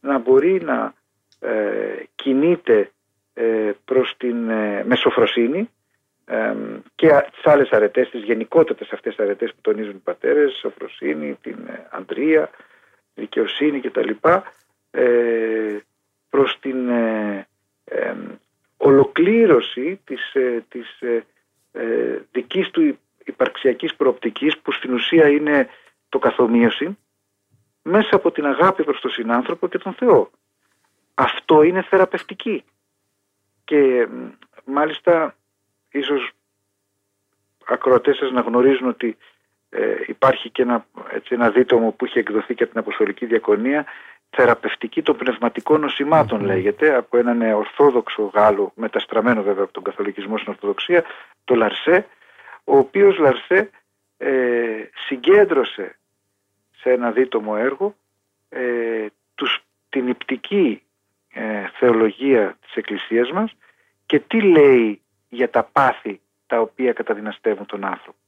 να μπορεί να ε, κινείται ε, προς την ε, μεσοφροσύνη ε, και τις άλλες αρετές, τις γενικότερες αυτές αρετές που τονίζουν οι πατέρες, σοφροσύνη, την ε, αντρία, δικαιοσύνη κτλ. Ε, προς την ε, ε, ολοκλήρωση της, ε, της ε, ε, δικής του υπαρξιακής προοπτικής που στην ουσία είναι το καθομοίωση μέσα από την αγάπη προς τον συνάνθρωπο και τον Θεό. Αυτό είναι θεραπευτική. Και μάλιστα ίσως ακροατές σας να γνωρίζουν ότι ε, υπάρχει και ένα, έτσι, ένα δίτομο που είχε εκδοθεί και από την Αποστολική Διακονία θεραπευτική των πνευματικών νοσημάτων λέγεται από έναν ορθόδοξο Γάλλο μεταστραμμένο βέβαια από τον καθολικισμό στην Ορθοδοξία το Λαρσέ ο οποίος Λαρσέ ε, συγκέντρωσε σε ένα δίτομο έργο ε, τους, την υπτική ε, θεολογία της Εκκλησίας μας και τι λέει για τα πάθη τα οποία καταδυναστεύουν τον άνθρωπο.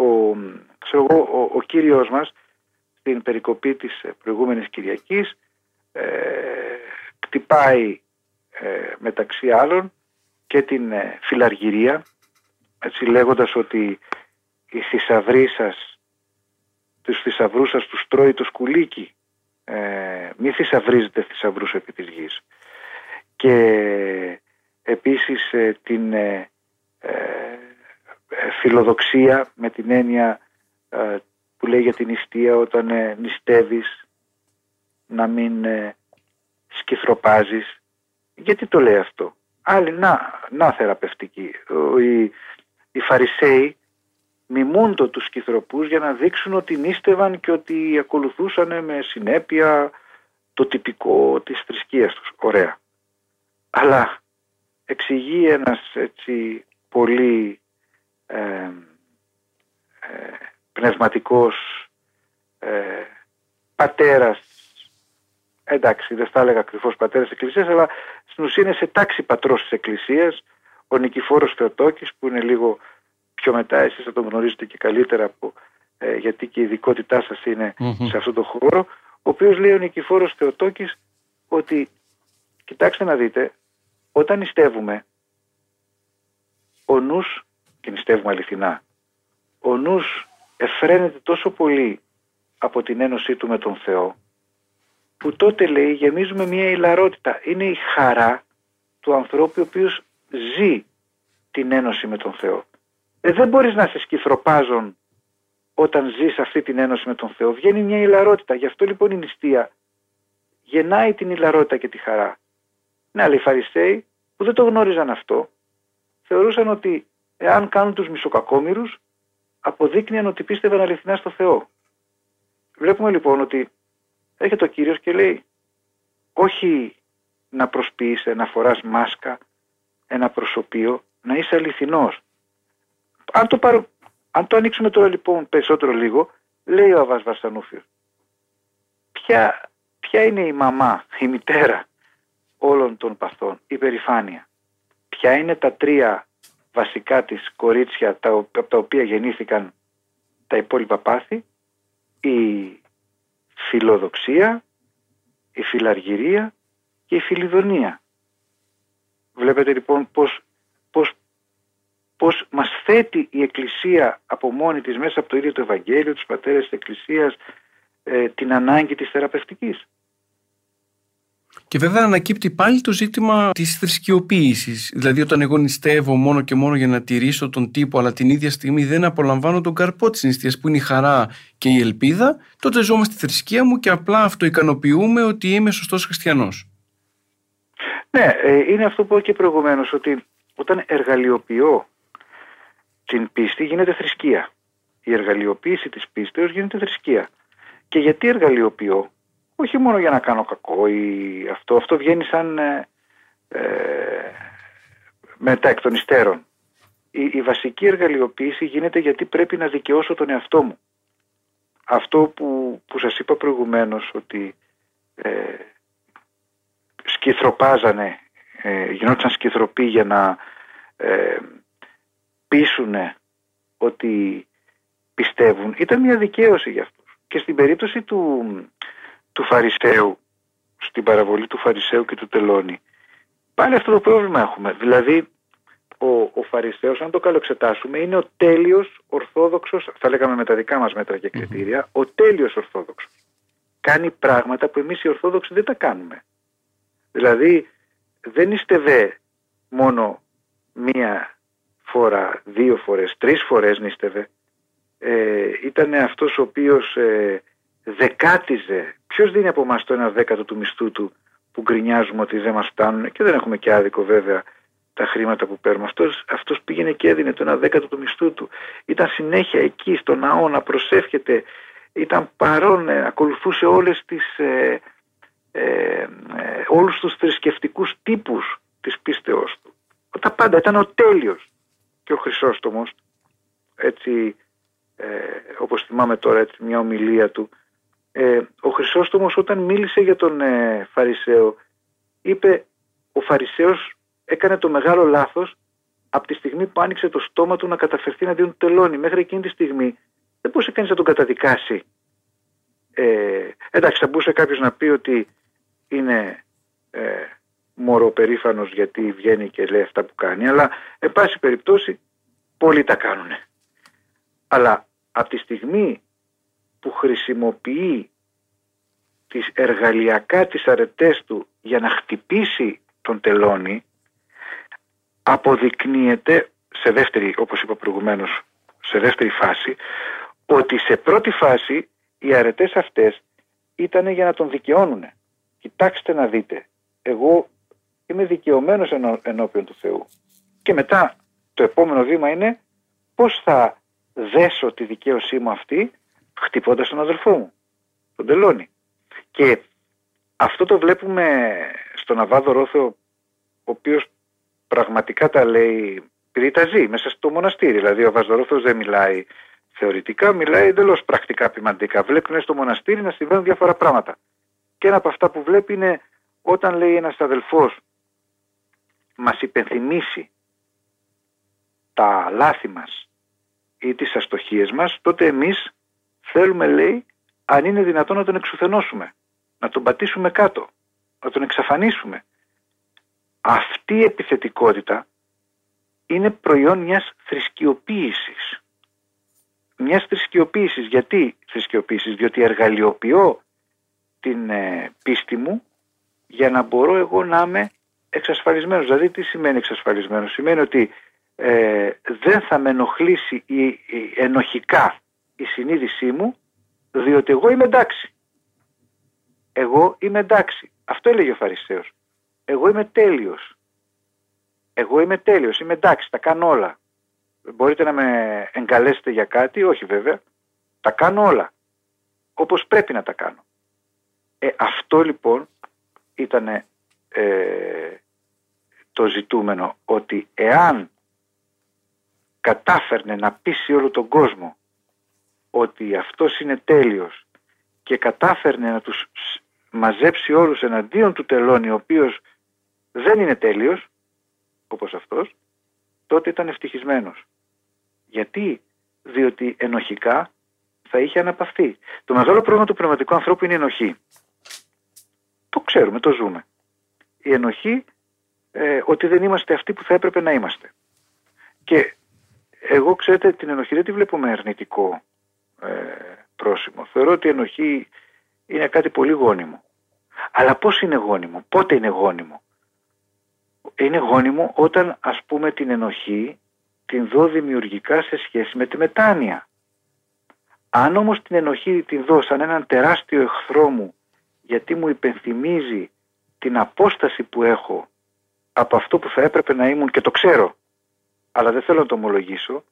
Ο, ξέρω ο, ο Κύριος μας στην περικοπή της προηγούμενης Κυριακής ε, κτυπάει ε, μεταξύ άλλων και την ε, φιλαργυρία έτσι λέγοντας ότι οι θησαυροί σας τους θησαυρούς σας τους τρώει το σκουλίκι. Ε, μη θησαυρίζετε θησαυρούς επί της γης. Και επίσης ε, την ε, ε, φιλοδοξία με την έννοια που λέει για την νηστεία όταν ε, νηστεύεις να μην ε, σκυθροπάζεις. Γιατί το λέει αυτό; Άλλοι να, να θεραπευτική. Οι, οι Φαρισαίοι μιμούντο τους σκυθροπούς για να δείξουν ότι νήστευαν και ότι ακολουθούσαν με συνέπεια το τυπικό της θρησκείας τους. Ωραία. Αλλά εξηγεί ένας έτσι πολύ ε, ε, πνευματικός ε, πατέρας. Εντάξει δεν θα έλεγα ακριβώς πατέρας της Εκκλησίας αλλά στην ουσία είναι σε τάξη πατρός της Εκκλησίας ο Νικηφόρος Θεοτόκης που είναι λίγο πιο μετά εσείς θα τον γνωρίζετε και καλύτερα από, ε, γιατί και η ειδικότητά σας ειναι σε αυτό το χώρο ο οποίος λέει ο Νικηφόρος Θεοτόκης ότι κοιτάξτε να δείτε όταν νηστεύουμε ο νους και νηστεύουμε αληθινά ο νους εφραίνεται τόσο πολύ από την ένωσή του με τον Θεό που τότε λέει γεμίζουμε μια ηλαρότητα. Είναι η χαρά του ανθρώπου ο οποίος ζει την ένωση με τον Θεό. Ε, δεν μπορείς να σε σκυθροπάζουν όταν ζεις αυτή την ένωση με τον Θεό. Βγαίνει μια ηλαρότητα. Γι' αυτό λοιπόν η νηστεία γεννάει την ηλαρότητα και τη χαρά. Ναι, αλλά οι Φαρισαίοι που δεν το γνώριζαν αυτό θεωρούσαν ότι εάν κάνουν τους μισοκακόμυρους αποδείκνυαν ότι πίστευαν αληθινά στο Θεό. Βλέπουμε λοιπόν ότι έρχεται ο Κύριος και λέει όχι να προσποιείσαι, να φοράς μάσκα, ένα προσωπείο, να είσαι αληθινός. Αν το, πάρω, αν το ανοίξουμε τώρα λοιπόν περισσότερο λίγο, λέει ο Αβάς Βασανούφιος, ποια, ποια είναι η μαμά, η μητέρα όλων των παθών, η περηφάνεια; Ποια είναι τα τρία βασικά της κορίτσια τα, από τα οποία γεννήθηκαν τα υπόλοιπα πάθη, η φιλοδοξία, η φιλαργυρία και η φιλιδονία. Βλέπετε λοιπόν πως, πως, πως μας θέτει η Εκκλησία από μόνη της μέσα από το ίδιο το Ευαγγέλιο, τους πατέρες της Εκκλησίας, ε, την ανάγκη της θεραπευτικής. Και βέβαια ανακύπτει πάλι το ζήτημα της θρησκειοποίησης. Δηλαδή, όταν εγώ νηστεύω μόνο και μόνο για να τηρήσω τον τύπο, αλλά την ίδια στιγμή δεν απολαμβάνω τον καρπό της νηστείας που είναι η χαρά και η ελπίδα, τότε ζω στη θρησκεία μου και απλά αυτοικανοποιούμε ότι είμαι σωστός χριστιανός. Ναι, ε, είναι αυτό που είπα και προηγουμένως, ότι όταν εργαλειοποιώ την πίστη γίνεται θρησκεία. Η εργαλειοποίηση της πίστεως γίνεται θρησκεία. Και γιατί εργαλειοποιώ, όχι μόνο για να κάνω κακό ή αυτό, αυτό βγαίνει σαν ε, ε, μετά εκ των υστέρων. Η, η βασική εργαλειοποίηση γίνεται γιατί πρέπει να δικαιώσω τον εαυτό μου. Αυτό που, που σας είπα προηγουμένως ότι ε, σκυθροπάζανε, ε, γινόταν σκυθροποί για να ε, πείσουνε ότι πιστεύουν, ήταν μια δικαίωση για αυτούς. Και στην περίπτωση του, του Φαρισαίου, στην παραβολή του Φαρισαίου και του Τελώνη. Πάλι αυτό το πρόβλημα έχουμε. Δηλαδή, ο, ο Φαρισαίος, αν το καλοξετάσουμε, είναι ο τέλειος Ορθόδοξος, θα λέγαμε με τα δικά μας μέτρα και κριτήρια, ο τέλειος Ορθόδοξος. Κάνει πράγματα που εμείς οι Ορθόδοξοι δεν τα κάνουμε. Δηλαδή, δεν νηστευέ μόνο μία φορά, δύο φορές, τρεις φορές νηστευέ. Ε, ήταν αυτός ο οποίος ε, δεκάτιζε. Ποιος δίνει από εμάς το ένα δέκατο του μισθού του που γκρινιάζουμε ότι δεν μας φτάνουν και δεν έχουμε και άδικο βέβαια τα χρήματα που παίρνουμε. Αυτός, αυτός πήγαινε και έδινε το ένα δέκατο του μισθού του. Ήταν συνέχεια εκεί στο ναό να προσεύχεται. Ήταν παρόν, ε, ακολουθούσε όλες τις, ε, ε, ε, όλους τους θρησκευτικούς τύπους της πίστεώς του. Τα πάντα ήταν ο τέλειος. Και ο Χρυσόστομος, έτσι ε, όπως θυμάμαι τώρα έτσι, μια ομιλία του, ε, ο Χρυσόστομος όταν μίλησε για τον ε, Φαρισαίο είπε ο Φαρισαίος έκανε το μεγάλο λάθος από τη στιγμή που άνοιξε το στόμα του να καταφερθεί να του τελώνει. Μέχρι εκείνη τη στιγμή δεν μπορούσε κανείς να τον καταδικάσει. Ε, εντάξει θα μπορούσε κάποιος να πει ότι είναι ε, μωροπερήφανος γιατί βγαίνει και λέει αυτά που κάνει αλλά εν πάση περιπτώσει πολλοί τα κάνουν. Αλλά από τη στιγμή που χρησιμοποιεί τις εργαλειακά τις αρετές του για να χτυπήσει τον τελώνει αποδεικνύεται σε δεύτερη όπως είπα προηγουμένως σε δεύτερη φάση ότι σε πρώτη φάση οι αρετές αυτές ήταν για να τον δικαιώνουν. Κοιτάξτε να δείτε, εγώ είμαι δικαιωμένος ενώπιον του Θεού. Και μετά το επόμενο βήμα είναι πώς θα δέσω τη δικαίωσή μου αυτή χτυπώντας τον αδελφό μου, τον τελώνει. Και αυτό το βλέπουμε στον Αβάδο Ρόθο, ο οποίος πραγματικά τα λέει, επειδή τα ζει μέσα στο μοναστήρι. Δηλαδή ο Βαζορόθος δεν μιλάει θεωρητικά, μιλάει εντελώς πρακτικά ποιμαντικά. Βλέπει στο μοναστήρι να συμβαίνουν διάφορα πράγματα. Και ένα από αυτά που βλέπει είναι όταν λέει ένας αδελφός μας υπενθυμίσει τα λάθη μας ή τις αστοχίες μας, τότε εμείς θέλουμε, λέει, αν είναι δυνατόν να τον εξουθενώσουμε, να τον πατήσουμε κάτω, να τον εξαφανίσουμε. Αυτή η επιθετικότητα είναι προϊόν μιας θρησκειοποίησης. Μιας θρησκειοποίησης. Γιατί θρησκειοποίησης, διότι εργαλειοποιώ την ε, πίστη μου για να μπορώ εγώ να είμαι εξασφαλισμένος. Δηλαδή τι σημαίνει εξασφαλισμένος; Σημαίνει ότι ε, δεν θα με ενοχλήσει η, η, ενοχικά η συνείδησή μου διότι εγώ είμαι εντάξει. Εγώ είμαι εντάξει. Αυτό έλεγε ο Φαρισαίος. Εγώ είμαι τέλειος. Εγώ είμαι τέλειος, είμαι εντάξει, τα κάνω όλα. Μπορείτε να με εγκαλέσετε για κάτι, όχι βέβαια. Τα κάνω όλα. Όπως πρέπει να τα κάνω. Ε, αυτό λοιπόν ήταν ε, το ζητούμενο ότι εάν κατάφερνε να πείσει όλο τον κόσμο ότι αυτός είναι τέλειος και κατάφερνε να τους μαζέψει όλους εναντίον του τελώνει ο οποίος δεν είναι τέλειος όπως αυτός τότε ήταν ευτυχισμένος. Γιατί, διότι ενοχικά θα είχε αναπαυθεί. Το μεγάλο πρόβλημα του πνευματικού ανθρώπου είναι η ενοχή. Το ξέρουμε, το ζούμε. Η ενοχή ε, ότι δεν είμαστε αυτοί που θα έπρεπε να είμαστε. Και εγώ ξέρετε την ενοχή δεν τη βλέπω με αρνητικό ε, πρόσημο. Θεωρώ ότι η ενοχή είναι κάτι πολύ γόνιμο. Αλλά πώς είναι γόνιμο, πότε είναι γόνιμο; Είναι γόνιμο όταν ας πούμε την ενοχή την δω δημιουργικά σε σχέση με τη μετάνοια. Αν όμως την ενοχή την δω σαν έναν τεράστιο εχθρό μου γιατί μου υπενθυμίζει την απόσταση που έχω από αυτό που θα έπρεπε να ήμουν και το ξέρω αλλά δεν θέλω να το ομολογήσω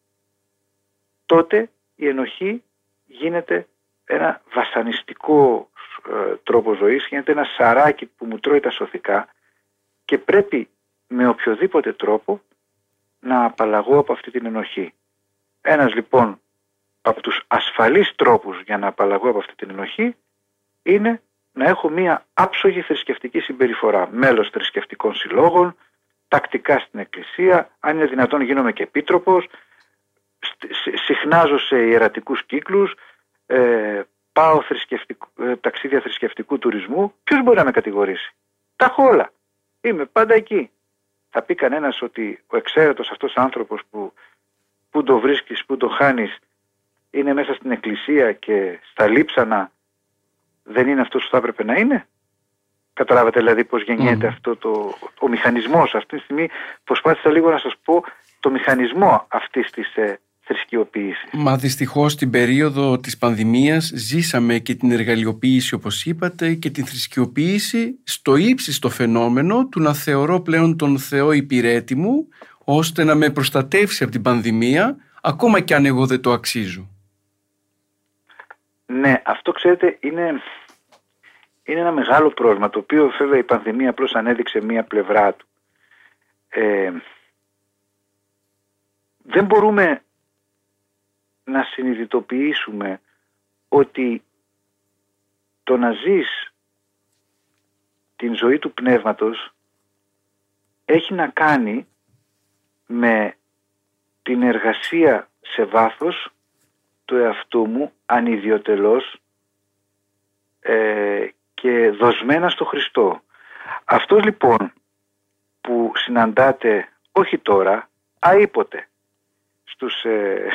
τότε η ενοχή γίνεται ένα βασανιστικό ε, τρόπο ζωής, γίνεται ένα σαράκι που μου τρώει τα σωθικά και πρέπει με οποιοδήποτε τρόπο να απαλλαγώ από αυτή την ενοχή. Ένας λοιπόν από τους ασφαλείς τρόπους για να απαλλαγώ από αυτή την ενοχή είναι να έχω μία άψογη θρησκευτική συμπεριφορά. Μέλος θρησκευτικών συλλόγων, τακτικά στην εκκλησία, αν είναι δυνατόν γίνομαι και επίτροπος, συχνάζω σε ιερατικούς κύκλους, ε, πάω ε, ταξίδια θρησκευτικού τουρισμού, ποιος μπορεί να με κατηγορήσει; Τα έχω όλα. Είμαι πάντα εκεί. Θα πει κανένας ότι ο εξαίρετος αυτός άνθρωπος που, που το βρίσκεις, που το χάνεις, είναι μέσα στην εκκλησία και στα λείψανα δεν είναι αυτός που θα έπρεπε να είναι; Καταλάβατε δηλαδή πώς γεννιέται αυτό το, ο μηχανισμός. Αυτή τη στιγμή προσπάθησα λίγο να σας πω το μηχανισμό αυτής της ε, θρησκειοποίησης. Μα δυστυχώς στην περίοδο της πανδημίας ζήσαμε και την εργαλειοποίηση όπως είπατε και την θρησκειοποίηση στο ύψιστο φαινόμενο του να θεωρώ πλέον τον Θεό υπηρέτη μου ώστε να με προστατεύσει από την πανδημία ακόμα και αν εγώ δεν το αξίζω. Ναι, αυτό ξέρετε είναι, είναι ένα μεγάλο πρόβλημα το οποίο βέβαια η πανδημία απλώς ανέδειξε μία πλευρά του. Ε, δεν μπορούμε να συνειδητοποιήσουμε ότι το να ζεις την ζωή του πνεύματος έχει να κάνει με την εργασία σε βάθος του εαυτού μου ανιδιοτελώς ε, και δοσμένα στο Χριστό. Αυτός λοιπόν που συναντάτε όχι τώρα, αήποτε στους ε,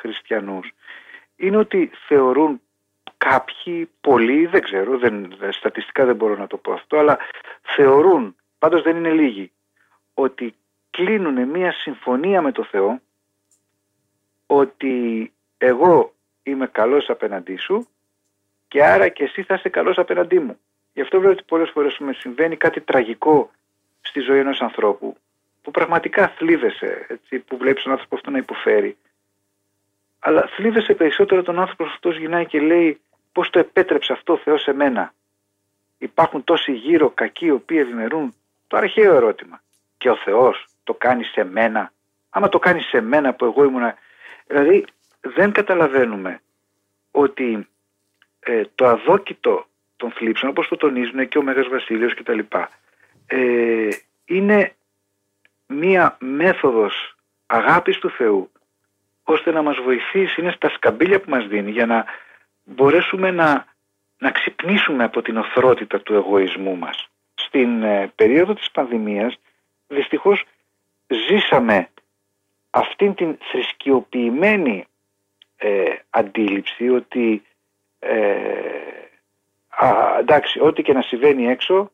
χριστιανούς είναι ότι θεωρούν κάποιοι, πολλοί, δεν ξέρω, δεν, στατιστικά δεν μπορώ να το πω αυτό, αλλά θεωρούν, πάντως δεν είναι λίγοι, ότι κλείνουν μια συμφωνία με το Θεό ότι εγώ είμαι καλός απέναντί σου και άρα και εσύ θα είσαι καλός απέναντί μου. Γι' αυτό βλέπω ότι πολλές φορές με συμβαίνει κάτι τραγικό στη ζωή ενός ανθρώπου που πραγματικά θλίβεσαι, έτσι, που βλέπεις τον άνθρωπο αυτό να υποφέρει. Αλλά θλίβεσαι περισσότερο τον άνθρωπο αυτός γυρνάει και λέει πώς το επέτρεψε αυτό ο Θεός σε μένα; Υπάρχουν τόσοι γύρω κακοί οι οποίοι ευημερούν. Το αρχαίο ερώτημα. Και ο Θεός το κάνει σε μένα; Άμα το κάνει σε μένα που εγώ ήμουνα... Δηλαδή δεν καταλαβαίνουμε ότι ε, το αδόκητο των θλίψεων όπως το τονίζουν και ο Μέγας Βασίλειος κτλ. Ε, είναι μία μέθοδος αγάπης του Θεού ώστε να μας βοηθήσει, είναι στα σκαμπίλια που μας δίνει για να μπορέσουμε να, να ξυπνήσουμε από την οθρότητα του εγωισμού μας. Στην ε, περίοδο της πανδημίας δυστυχώς ζήσαμε αυτήν την θρησκειοποιημένη ε, αντίληψη ότι ε, α, εντάξει ό,τι και να συμβαίνει έξω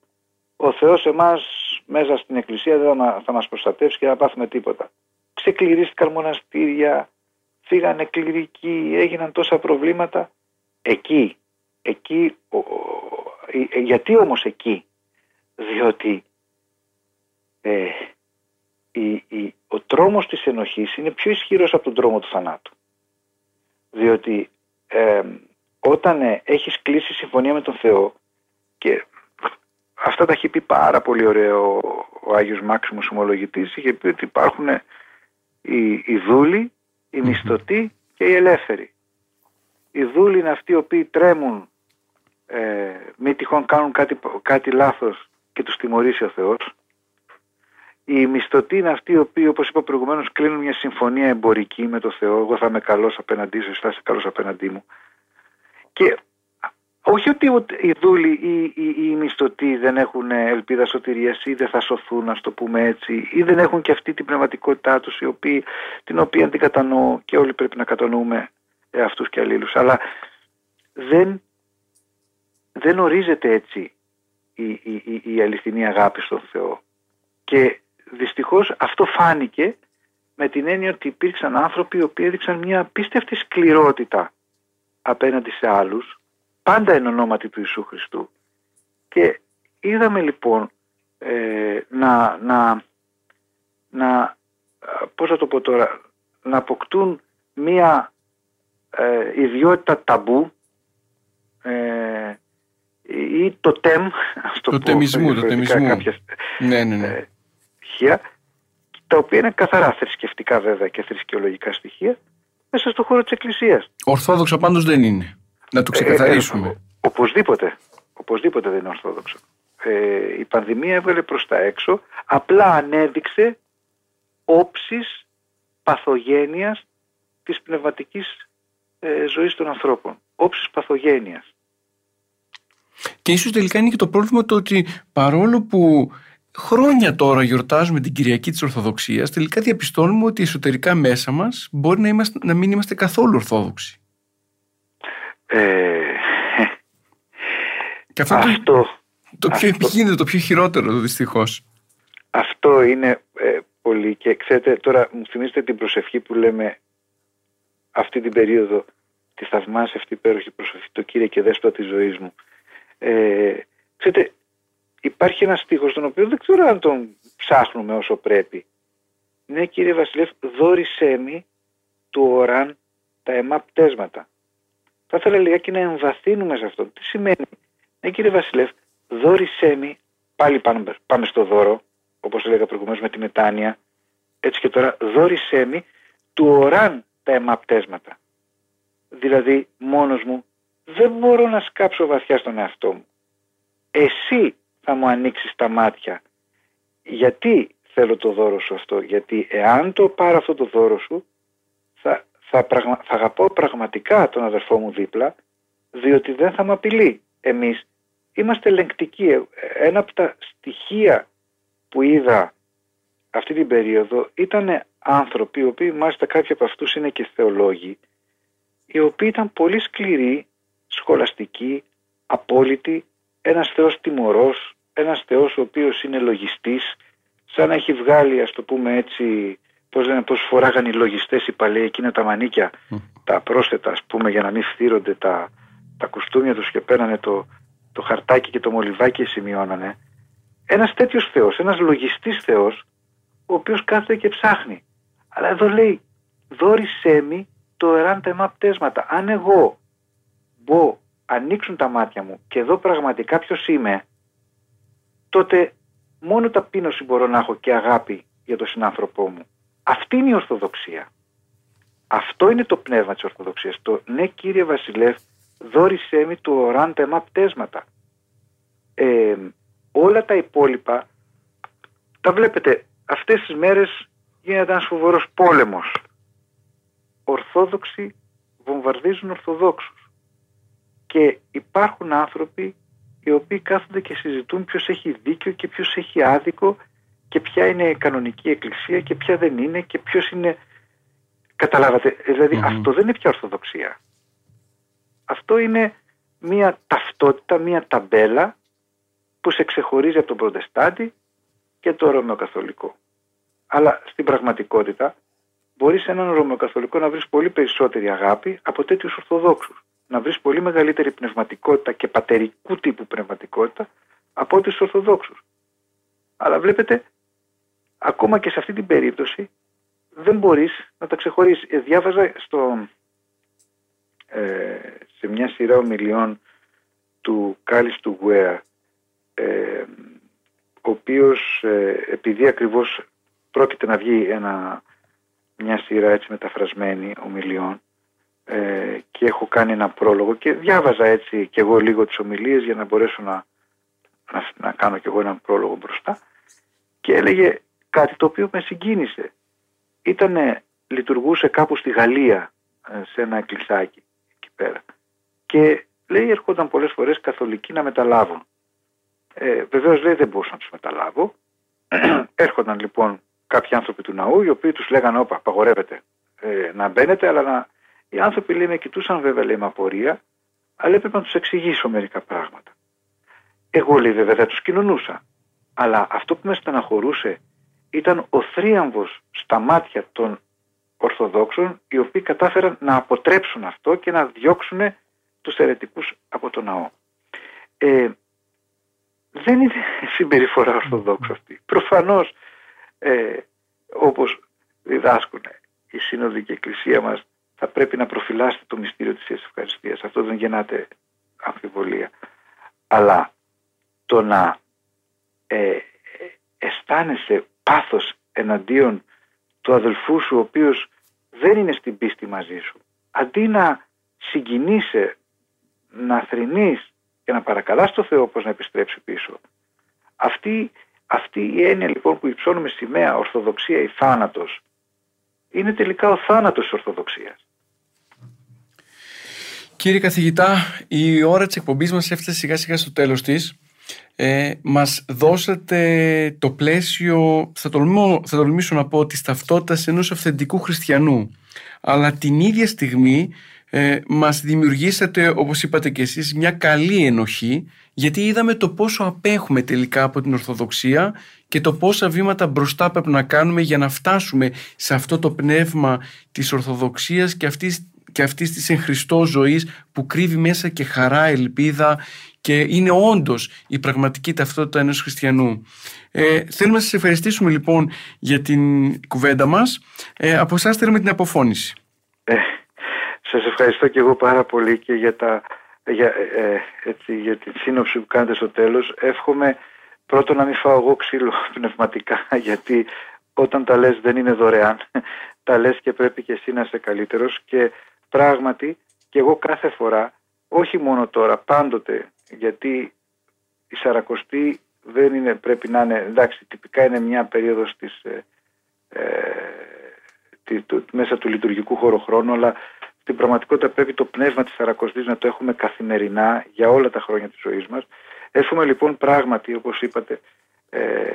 ο Θεός εμάς μέσα στην εκκλησία δεν θα μας προστατεύσει και δεν θα πάθουμε τίποτα. Ξεκληρίστηκαν μοναστήρια, φύγανε κληρικοί, έγιναν τόσα προβλήματα. Εκεί, εκεί, ε, γιατί όμως εκεί, διότι ε, η, η, ο τρόμος της ενοχής είναι πιο ισχυρός από τον τρόμο του θανάτου. Διότι ε, όταν ε, έχεις κλείσει συμφωνία με τον Θεό και αυτά τα έχει πει πάρα πολύ ωραίο ο Άγιος Μάξιμος Ομολογητής είχε πει ότι υπάρχουν οι, οι δούλοι, οι μισθωτοί και οι ελεύθεροι. Οι δούλοι είναι αυτοί οι οποίοι τρέμουν ε, μη τυχόν κάνουν κάτι, κάτι λάθος και τους τιμωρήσει ο Θεός οι μισθωτοί είναι αυτοί οι οποίοι, όπως είπα προηγουμένως, κλείνουν μια συμφωνία εμπορική με το Θεό. Εγώ θα είμαι καλός απέναντί σου, θα είσαι καλός απέναντί μου. Και όχι ότι οι δούλοι ή οι, μισθωτοί δεν έχουν ελπίδα σωτηρίας ή δεν θα σωθούν, ας το πούμε έτσι, ή δεν έχουν και αυτή την πνευματικότητά τους, την οποία την κατανοώ και όλοι πρέπει να κατανοούμε αυτού και αλλήλους. Αλλά δεν, δεν ορίζεται έτσι η, η, η, η αληθινή αγάπη στον Θεό. Και δυστυχώς αυτό φάνηκε με την έννοια ότι υπήρξαν άνθρωποι οι οποίοι έδειξαν μια απίστευτη σκληρότητα απέναντι σε άλλους, πάντα εν ονόματι του Ιησού Χριστού. Και είδαμε λοιπόν ε, να, να, να, πώς θα το πω τώρα, να αποκτούν μια ε, ιδιότητα ταμπού ε, ή το τεμ, το, το τεμισμού, το τεμισμού. ναι, ναι, ναι. Ε, στοιχεία, τα οποία είναι καθαρά θρησκευτικά βέβαια και θρησκεολογικά στοιχεία, μέσα στο χώρο της Εκκλησίας. Ορθόδοξο πάντως δεν είναι. Να το ξεκαθαρίσουμε. Ε, ε, οπωσδήποτε. Οπωσδήποτε δεν είναι ορθόδοξο. Ε, η πανδημία έβγαλε προς τα έξω, απλά ανέδειξε όψεις παθογένειας της πνευματικής ε, ζωής των ανθρώπων. Όψεις παθογένειας. Και ίσως τελικά είναι και το πρόβλημα το ότι παρόλο που χρόνια τώρα γιορτάζουμε την Κυριακή της Ορθοδοξίας, τελικά διαπιστώνουμε ότι εσωτερικά μέσα μας μπορεί να, είμαστε, να μην είμαστε καθόλου Ορθόδοξοι. Ε, και αυτό, το, το πιο επικίνδυνο, το πιο χειρότερο δυστυχώς. Αυτό είναι ε, πολύ και ξέρετε τώρα μου θυμίζετε την προσευχή που λέμε αυτή την περίοδο τη θαυμάσια αυτή υπέροχη προσοχή το Κύριε και Δέσποινα της ζωής μου. Ε, ξέρετε, υπάρχει ένας στίχος τον οποίο δεν ξέρω αν τον ψάχνουμε όσο πρέπει. Ναι κύριε Βασιλεύ, δόρισέ μη του οράν τα εμά πτέσματα. Θα ήθελα λιγάκι να εμβαθύνουμε σε αυτό. Τι σημαίνει; Ναι κύριε Βασιλεύ, δόρισέ μη, πάλι πάμε, πάμε στο δώρο, όπως έλεγα προηγουμένως με τη μετάνοια, έτσι και τώρα δόρισέ μη του οράν τα εμά πτέσματα. Δηλαδή μόνος μου δεν μπορώ να σκάψω βαθιά στον εαυτό μου. Εσύ θα μου ανοίξεις τα μάτια. Γιατί θέλω το δώρο σου αυτό; Γιατί εάν το πάρω αυτό το δώρο σου θα, θα, πραγμα, θα αγαπώ πραγματικά τον αδερφό μου δίπλα διότι δεν θα με απειλεί. Εμείς είμαστε ελεγκτικοί. Ένα από τα στοιχεία που είδα αυτή την περίοδο ήταν άνθρωποι, οι οποίοι μάλιστα κάποιοι από αυτούς είναι και θεολόγοι, οι οποίοι ήταν πολύ σκληροί, σχολαστικοί, απόλυτοι, ένας θεός τιμωρός, ένας θεός ο οποίος είναι λογιστής, σαν να έχει βγάλει ας το πούμε έτσι, πώς λένε, πώς φοράγαν οι λογιστές οι παλαιοί εκείνα τα μανίκια, τα πρόσθετα ας πούμε για να μην φτύρονται τα, τα κουστούμια τους και παίρνανε το, το χαρτάκι και το μολυβάκι και σημειώνανε. Ένας τέτοιος θεός, ένας λογιστής θεός, ο οποίος κάθεται και ψάχνει. Αλλά εδώ λέει, δόρισέ μη το εράν τα πτέσματα. Αν εγώ μπω, ανοίξουν τα μάτια μου και εδώ πραγματικά ποιος είμαι, τότε μόνο ταπείνωση μπορώ να έχω και αγάπη για τον συνάνθρωπό μου. Αυτή είναι η Ορθοδοξία. Αυτό είναι το πνεύμα της Ορθοδοξίας. Το ναι κύριε Βασιλεύ δόρισέ μη του οράν τα πτέσματα. Ε, όλα τα υπόλοιπα τα βλέπετε αυτές τις μέρες γίνεται ένας φοβερός πόλεμος. Ορθόδοξοι βομβαρδίζουν Ορθοδόξους. Και υπάρχουν άνθρωποι οι οποίοι κάθονται και συζητούν ποιος έχει δίκιο και ποιος έχει άδικο και ποια είναι η κανονική εκκλησία και ποια δεν είναι και ποιος είναι... Καταλάβατε, δηλαδή αυτό δεν είναι πια Ορθοδοξία. Αυτό είναι μια ταυτότητα, μια ταμπέλα που σε ξεχωρίζει από τον Προτεστάντη και το Ρωμαιοκαθολικό. Αλλά στην πραγματικότητα μπορείς σε έναν Ρωμαιοκαθολικό να βρεις πολύ περισσότερη αγάπη από τέτοιους Ορθοδόξους. Να βρεις πολύ μεγαλύτερη πνευματικότητα και πατερικού τύπου πνευματικότητα από τους Ορθοδόξους. Αλλά βλέπετε, ακόμα και σε αυτή την περίπτωση δεν μπορείς να τα ξεχωρίσεις. Ε, διάβαζα στο, ε, σε μια σειρά ομιλιών του Κάλις του Γουέα ε, ο οποίος ε, επειδή ακριβώς πρόκειται να βγει ένα, μια σειρά έτσι μεταφρασμένη ομιλιών ε, και έχω κάνει ένα πρόλογο και διάβαζα έτσι και εγώ λίγο τις ομιλίες για να μπορέσω να, να, να κάνω και εγώ έναν πρόλογο μπροστά και έλεγε κάτι το οποίο με συγκίνησε. Ήτανε, λειτουργούσε κάπου στη Γαλλία ε, σε ένα εκκλησάκι εκεί πέρα και λέει έρχονταν πολλές φορές καθολικοί να μεταλάβουν. Ε, Βεβαίως λέει δεν μπορούσα να τους μεταλάβω. Έρχονταν λοιπόν κάποιοι άνθρωποι του ναού, οι οποίοι τους λέγανε: Όπα, απαγορεύεται ε, να μπαίνετε, αλλά να... οι άνθρωποι λέει με κοιτούσαν βέβαια λέει με απορία, αλλά έπρεπε να τους εξηγήσω μερικά πράγματα. Εγώ λέει βέβαια δεν τους κοινωνούσα. Αλλά αυτό που με στεναχωρούσε ήταν ο θρίαμβος στα μάτια των Ορθοδόξων οι οποίοι κατάφεραν να αποτρέψουν αυτό και να διώξουν τους αιρετικούς από το ναό. Ε, δεν είναι συμπεριφορά ορθοδόξου αυτή. Προφανώς ε, όπως διδάσκουν η Σύνοδοι και η Εκκλησία μας θα πρέπει να προφυλάσσετε το μυστήριο της Ευχαριστίας. Αυτό δεν γεννάται αμφιβολία. Αλλά το να ε, αισθάνεσαι πάθος εναντίον του αδελφού σου ο οποίος δεν είναι στην πίστη μαζί σου αντί να συγκινείσαι να θρηνείς και να παρακαλάς το Θεό πως να επιστρέψει πίσω. Αυτή, αυτή η έννοια λοιπόν που υψώνουμε σημαία Ορθοδοξία ή θάνατος είναι τελικά ο θάνατος της Ορθοδοξίας. Κύριε καθηγητά, η ώρα της εκπομπής μας έφτασε σιγά σιγά στο τέλος της. Ε, μας δώσατε το πλαίσιο, θα, τολμώ, θα τολμήσω να πω, της ταυτότητας ενός αυθεντικού χριστιανού. Αλλά την ίδια στιγμή ε, μας δημιουργήσατε όπως είπατε και εσείς μια καλή ενοχή γιατί είδαμε το πόσο απέχουμε τελικά από την Ορθοδοξία και το πόσα βήματα μπροστά πρέπει να κάνουμε για να φτάσουμε σε αυτό το πνεύμα της Ορθοδοξίας και αυτής, και αυτής της εν Χριστώ ζωής που κρύβει μέσα και χαρά, ελπίδα και είναι όντως η πραγματική ταυτότητα ενός χριστιανού. Ε, θέλουμε να σας ευχαριστήσουμε λοιπόν για την κουβέντα μας. Ε, από εσάς θέλουμε την αποφώνηση. Ε, σας ευχαριστώ και εγώ πάρα πολύ και για, τα, για, ε, έτσι, για τη σύνοψη που κάνετε στο τέλος. Εύχομαι πρώτον να μην φάω εγώ ξύλο πνευματικά γιατί όταν τα λες δεν είναι δωρεάν. τα λες και πρέπει και εσύ να είσαι καλύτερος και πράγματι και εγώ κάθε φορά όχι μόνο τώρα, πάντοτε γιατί η Σαρακοστή δεν είναι, πρέπει να είναι, εντάξει, τυπικά είναι μια περίοδος της, ε, ε μέσα του λειτουργικού χωροχρόνου, αλλά στην πραγματικότητα πρέπει το πνεύμα της Σαρακοστής να το έχουμε καθημερινά για όλα τα χρόνια της ζωής μας. Έχουμε λοιπόν πράγματι, όπως είπατε, ε,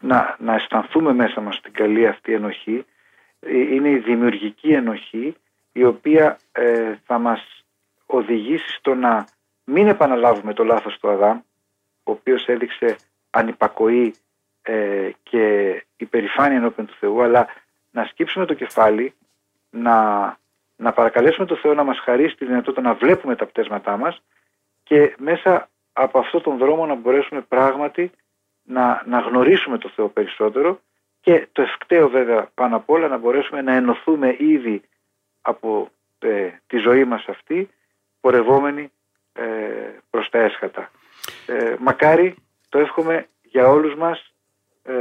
να, να αισθανθούμε μέσα μας την καλή αυτή ενοχή. Ε, είναι η δημιουργική ενοχή η οποία ε, θα μας οδηγήσει στο να μην επαναλάβουμε το λάθος του Αδάμ, ο οποίος έδειξε ανυπακοή ε, και υπερηφάνεια ενώπιον του Θεού, αλλά να σκύψουμε το κεφάλι, να, να παρακαλέσουμε τον Θεό να μας χαρίσει τη δυνατότητα να βλέπουμε τα πτέσματά μας και μέσα από αυτόν τον δρόμο να μπορέσουμε πράγματι να, να γνωρίσουμε τον Θεό περισσότερο και το ευκταίο βέβαια πάνω απ' όλα να μπορέσουμε να ενωθούμε ήδη από ε, τη ζωή μας αυτή πορευόμενοι ε, προς τα έσχατα. Ε, μακάρι το εύχομαι για όλους μας ε,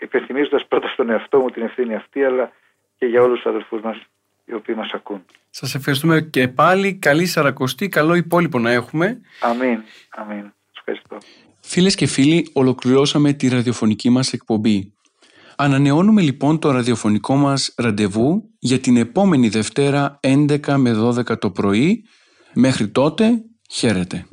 υπενθυμίζοντας πρώτα στον εαυτό μου την ευθύνη αυτή αλλά και για όλους τους αδελφούς μας οι οποίοι μας ακούν. Σας ευχαριστούμε και πάλι. Καλή Σαρακοστή, καλό υπόλοιπο να έχουμε. Αμήν. Αμήν. Σας ευχαριστώ. Φίλες και φίλοι, ολοκληρώσαμε τη ραδιοφωνική μας εκπομπή. Ανανεώνουμε λοιπόν το ραδιοφωνικό μας ραντεβού για την επόμενη Δευτέρα 11 με 12 το πρωί. Μέχρι τότε, Χαίρετε.